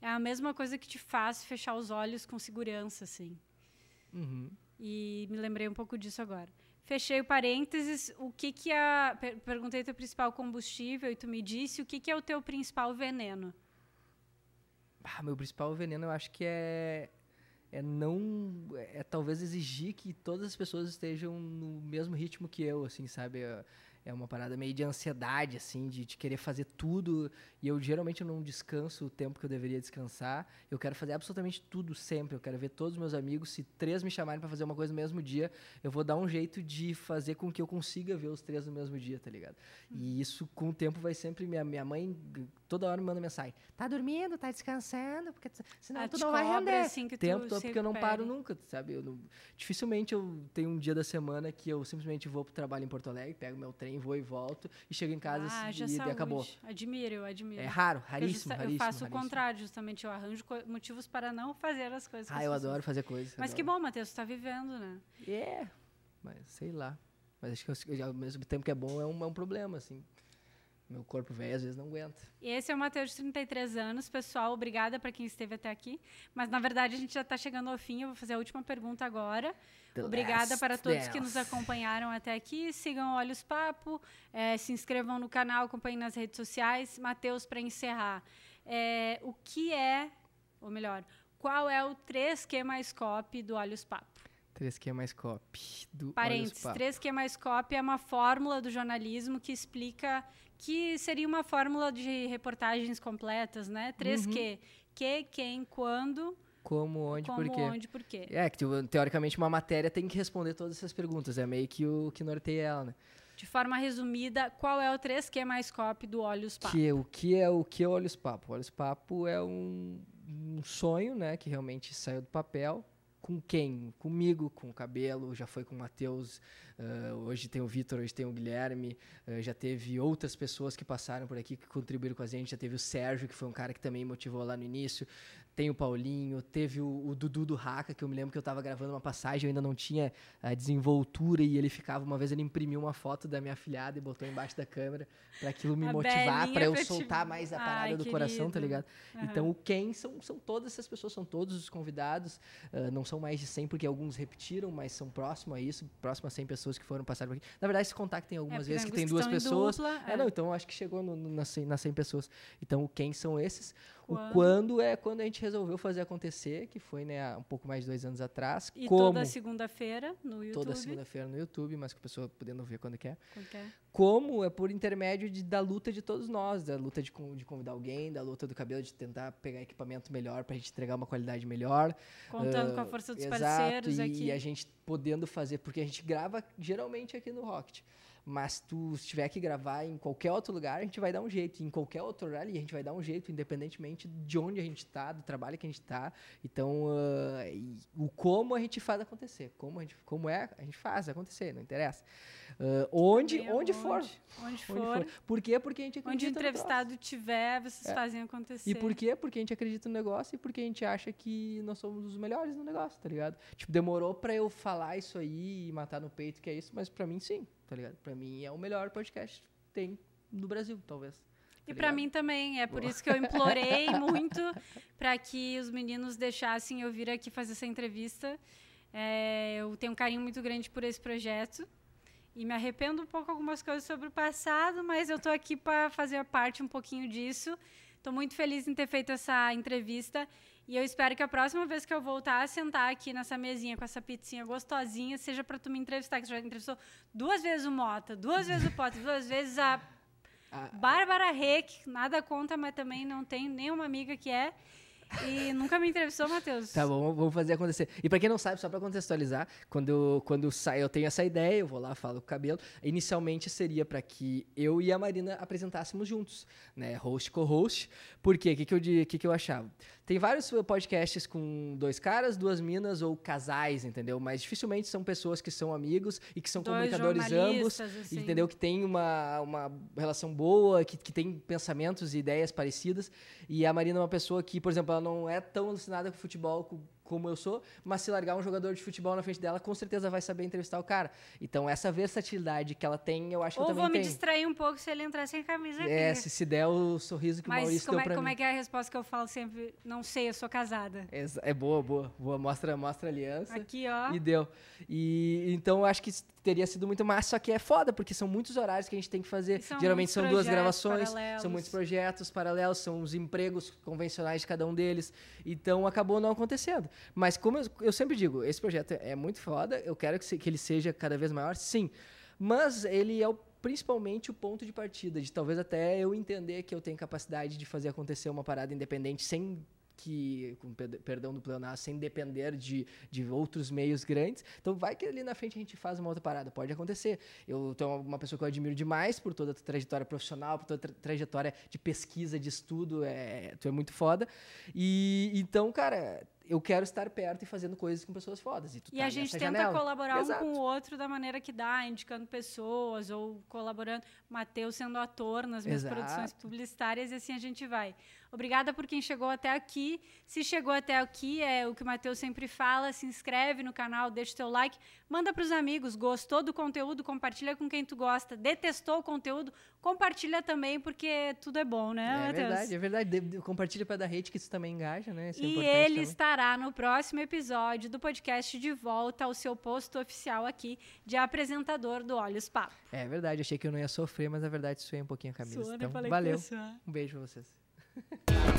[SPEAKER 3] é a mesma coisa que te faz fechar os olhos com segurança, assim.
[SPEAKER 1] Uhum.
[SPEAKER 3] E me lembrei um pouco disso agora. Fechei o parênteses. O que que a per- perguntei teu principal combustível e tu me disse o que que é o teu principal veneno?
[SPEAKER 1] Ah, meu principal veneno eu acho que é é não é talvez exigir que todas as pessoas estejam no mesmo ritmo que eu, assim, sabe? É, é uma parada meio de ansiedade, assim, de, de querer fazer tudo. E eu geralmente não descanso o tempo que eu deveria descansar. Eu quero fazer absolutamente tudo sempre. Eu quero ver todos os meus amigos. Se três me chamarem para fazer uma coisa no mesmo dia, eu vou dar um jeito de fazer com que eu consiga ver os três no mesmo dia, tá ligado? E isso com o tempo vai sempre. Minha, minha mãe toda hora me manda mensagem: tá dormindo, tá descansando, porque senão
[SPEAKER 3] Ah,
[SPEAKER 1] tu não vai render.
[SPEAKER 3] assim, que
[SPEAKER 1] tempo todo, porque eu não paro nunca, sabe? Eu não- dificilmente eu tenho um dia da semana que eu simplesmente vou pro trabalho em Porto Alegre, pego meu trem, vou e volto, e chego em casa
[SPEAKER 3] ah,
[SPEAKER 1] e, e acabou.
[SPEAKER 3] Admiro, eu admiro.
[SPEAKER 1] É raro,
[SPEAKER 3] Eu
[SPEAKER 1] raríssimo,
[SPEAKER 3] justa-
[SPEAKER 1] raríssimo.
[SPEAKER 3] Eu faço o
[SPEAKER 1] raríssimo.
[SPEAKER 3] contrário, justamente. Eu arranjo motivos para não fazer as coisas.
[SPEAKER 1] Ah, eu adoro fazer coisas.
[SPEAKER 3] Mas que
[SPEAKER 1] adoro.
[SPEAKER 3] bom, Matheus, tu tá vivendo, né?
[SPEAKER 1] É, mas sei lá. Mas acho que eu- ao mesmo tempo que é bom, é um, é um problema, assim. Meu corpo velho às vezes não aguenta.
[SPEAKER 3] E esse é o Matheus de 33 anos, pessoal. Obrigada para quem esteve até aqui. Mas na verdade a gente já está chegando ao fim. Eu vou fazer a última pergunta agora.
[SPEAKER 1] The
[SPEAKER 3] Obrigada para todos que nos
[SPEAKER 1] dance.
[SPEAKER 3] acompanharam até aqui. Sigam o Olhos Papo, eh, se inscrevam no canal, acompanhem nas redes sociais. Matheus, para encerrar, eh, o que é, ou melhor, qual é o 3Q mais copy do Olhos Papo?
[SPEAKER 1] 3Q mais copy do
[SPEAKER 3] Parênteses,
[SPEAKER 1] Papo.
[SPEAKER 3] 3Q mais copy é uma fórmula do jornalismo que explica que seria uma fórmula de reportagens completas, né? 3Q. Que, quem, quando,
[SPEAKER 1] Como, onde,
[SPEAKER 3] como,
[SPEAKER 1] por quê?
[SPEAKER 3] onde, por quê.
[SPEAKER 1] É, que teo- teoricamente uma matéria tem que responder todas essas perguntas. É meio que o que norteia ela, né?
[SPEAKER 3] de forma resumida, qual é o 3Q mais copy do Olhos Papo?
[SPEAKER 1] Que, o que é o que é Olhos Papo? Olhos Papo é um, um sonho, né, que realmente saiu do papel. Com quem? Comigo, com o Cabelo, já foi com o Matheus, uh, hoje tem o Vitor, hoje tem o Guilherme, uh, já teve outras pessoas que passaram por aqui, que contribuíram com a gente, já teve o Sérgio, que foi um cara que também motivou lá no início, tem o Paulinho, teve o, o, Dudu do Raca, que eu me lembro que eu estava gravando uma passagem, eu ainda não tinha a desenvoltura e ele ficava, uma vez ele imprimiu uma foto da minha filhada e botou embaixo da câmera para aquilo me a motivar, para eu soltar mais a parada Ai, do querido. coração, tá ligado? Uhum. Então, o quem são, são todas essas pessoas, são todos os convidados, uh, não são mais de 100 porque alguns repetiram, mas são próximos a isso, próximo a 100 pessoas que foram passar por aqui. Na verdade, esse contato tem algumas é, vezes que tem duas pessoas. Dupla, é. é. não, então acho que chegou no, no, nas, 100, nas 100 pessoas. Então, o quem são esses? Quando? O quando é quando a gente resolveu fazer acontecer, que foi né, um pouco mais de dois anos atrás.
[SPEAKER 3] E
[SPEAKER 1] como,
[SPEAKER 3] toda segunda-feira no YouTube.
[SPEAKER 1] Toda segunda-feira no YouTube, mas com a pessoa podendo ver quando quer.
[SPEAKER 3] Quando quer.
[SPEAKER 1] Como é por intermédio de, da luta de todos nós, da luta de, de convidar alguém, da luta do cabelo, de tentar pegar equipamento melhor para a gente entregar uma qualidade melhor.
[SPEAKER 3] Contando uh, com a força dos
[SPEAKER 1] exato,
[SPEAKER 3] parceiros
[SPEAKER 1] e,
[SPEAKER 3] aqui.
[SPEAKER 1] E a gente podendo fazer, porque a gente grava geralmente aqui no Rocket. Mas tu se tiver que gravar em qualquer outro lugar, a gente vai dar um jeito. Em qualquer outro lugar, a gente vai dar um jeito, independentemente de onde a gente está, do trabalho que a gente está. Então, uh, o como a gente faz acontecer. Como, a gente, como é, a gente faz acontecer, não interessa. Uh, onde, é onde, for.
[SPEAKER 3] Onde, onde for. for.
[SPEAKER 1] Por quê? Porque a gente acredita
[SPEAKER 3] Onde o entrevistado tiver, vocês é. fazem acontecer.
[SPEAKER 1] E por quê? Porque a gente acredita no negócio e porque a gente acha que nós somos os melhores no negócio, tá ligado? Tipo, demorou para eu falar isso aí e matar no peito que é isso, mas para mim sim tá ligado? Pra mim é o melhor podcast que tem no Brasil, talvez. Tá
[SPEAKER 3] e para mim também, é por Boa. isso que eu implorei muito para que os meninos deixassem eu vir aqui fazer essa entrevista. É, eu tenho um carinho muito grande por esse projeto e me arrependo um pouco algumas coisas sobre o passado, mas eu estou aqui para fazer parte um pouquinho disso. Estou muito feliz em ter feito essa entrevista e eu espero que a próxima vez que eu voltar a sentar aqui nessa mesinha com essa pizzinha gostosinha, seja para tu me entrevistar, que tu já entrevistou duas vezes o Mota, duas vezes o Potter, duas vezes a Bárbara Reck, nada conta, mas também não tenho nenhuma amiga que é. E nunca me entrevistou, Matheus.
[SPEAKER 1] Tá bom, vamos fazer acontecer. E para quem não sabe, só para contextualizar, quando, eu, quando sai, eu tenho essa ideia, eu vou lá, falo com o cabelo. Inicialmente seria para que eu e a Marina apresentássemos juntos, né? Host co-host. Por quê? O que, que, eu, que, que eu achava? Tem vários podcasts com dois caras, duas minas ou casais, entendeu? Mas dificilmente são pessoas que são amigos e que são dois comunicadores ambos, assim. entendeu? Que tem uma, uma relação boa, que, que tem pensamentos e ideias parecidas. E a Marina é uma pessoa que, por exemplo, ela não é tão alucinada com futebol, como eu sou, mas se largar um jogador de futebol na frente dela, com certeza vai saber entrevistar o cara. Então, essa versatilidade que ela tem, eu acho
[SPEAKER 3] Ou
[SPEAKER 1] que eu também
[SPEAKER 3] vou me
[SPEAKER 1] tenho.
[SPEAKER 3] distrair um pouco se ele entrar sem camisa
[SPEAKER 1] É, aqui. se, se der o sorriso que
[SPEAKER 3] mas
[SPEAKER 1] o Maurício
[SPEAKER 3] como
[SPEAKER 1] deu é, pra
[SPEAKER 3] como
[SPEAKER 1] mim.
[SPEAKER 3] é que é a resposta que eu falo sempre? Não sei, eu sou casada.
[SPEAKER 1] É, é boa, boa. boa. Mostra, mostra a aliança.
[SPEAKER 3] Aqui, ó.
[SPEAKER 1] E deu. E, então, eu acho que teria sido muito massa, só que é foda, porque são muitos horários que a gente tem que fazer. Geralmente são duas gravações, paralelos. são muitos projetos paralelos, são os empregos convencionais de cada um deles. Então, acabou não acontecendo. Mas como eu, eu sempre digo, esse projeto é muito foda, eu quero que, se, que ele seja cada vez maior, sim. Mas ele é o, principalmente o ponto de partida, de talvez até eu entender que eu tenho capacidade de fazer acontecer uma parada independente sem que, com perdão do pleonasmo, sem depender de, de outros meios grandes. Então, vai que ali na frente a gente faz uma outra parada. Pode acontecer. Eu tenho uma pessoa que eu admiro demais por toda a tua trajetória profissional, por toda a tra trajetória de pesquisa, de estudo. É, tu é muito foda. E então, cara, eu quero estar perto e fazendo coisas com pessoas fodas. E,
[SPEAKER 3] e
[SPEAKER 1] tá
[SPEAKER 3] a gente tenta
[SPEAKER 1] janela.
[SPEAKER 3] colaborar Exato. um com o outro da maneira que dá, indicando pessoas ou colaborando. Matheus sendo ator nas minhas Exato. produções publicitárias e assim a gente vai. Obrigada por quem chegou até aqui. Se chegou até aqui, é o que o Matheus sempre fala, se inscreve no canal, deixa o teu like, manda para os amigos. Gostou do conteúdo, compartilha com quem tu gosta. Detestou o conteúdo, compartilha também, porque tudo é bom, né,
[SPEAKER 1] é
[SPEAKER 3] Matheus?
[SPEAKER 1] É verdade, é verdade. De, compartilha para dar rede, que isso também engaja, né?
[SPEAKER 3] É e ele também. estará no próximo episódio do podcast de volta ao seu posto oficial aqui de apresentador do Olhos Papo.
[SPEAKER 1] É verdade, achei que eu não ia sofrer, mas na verdade suei um pouquinho a camisa. Sua, então, valeu. Um beijo pra vocês. Yeah.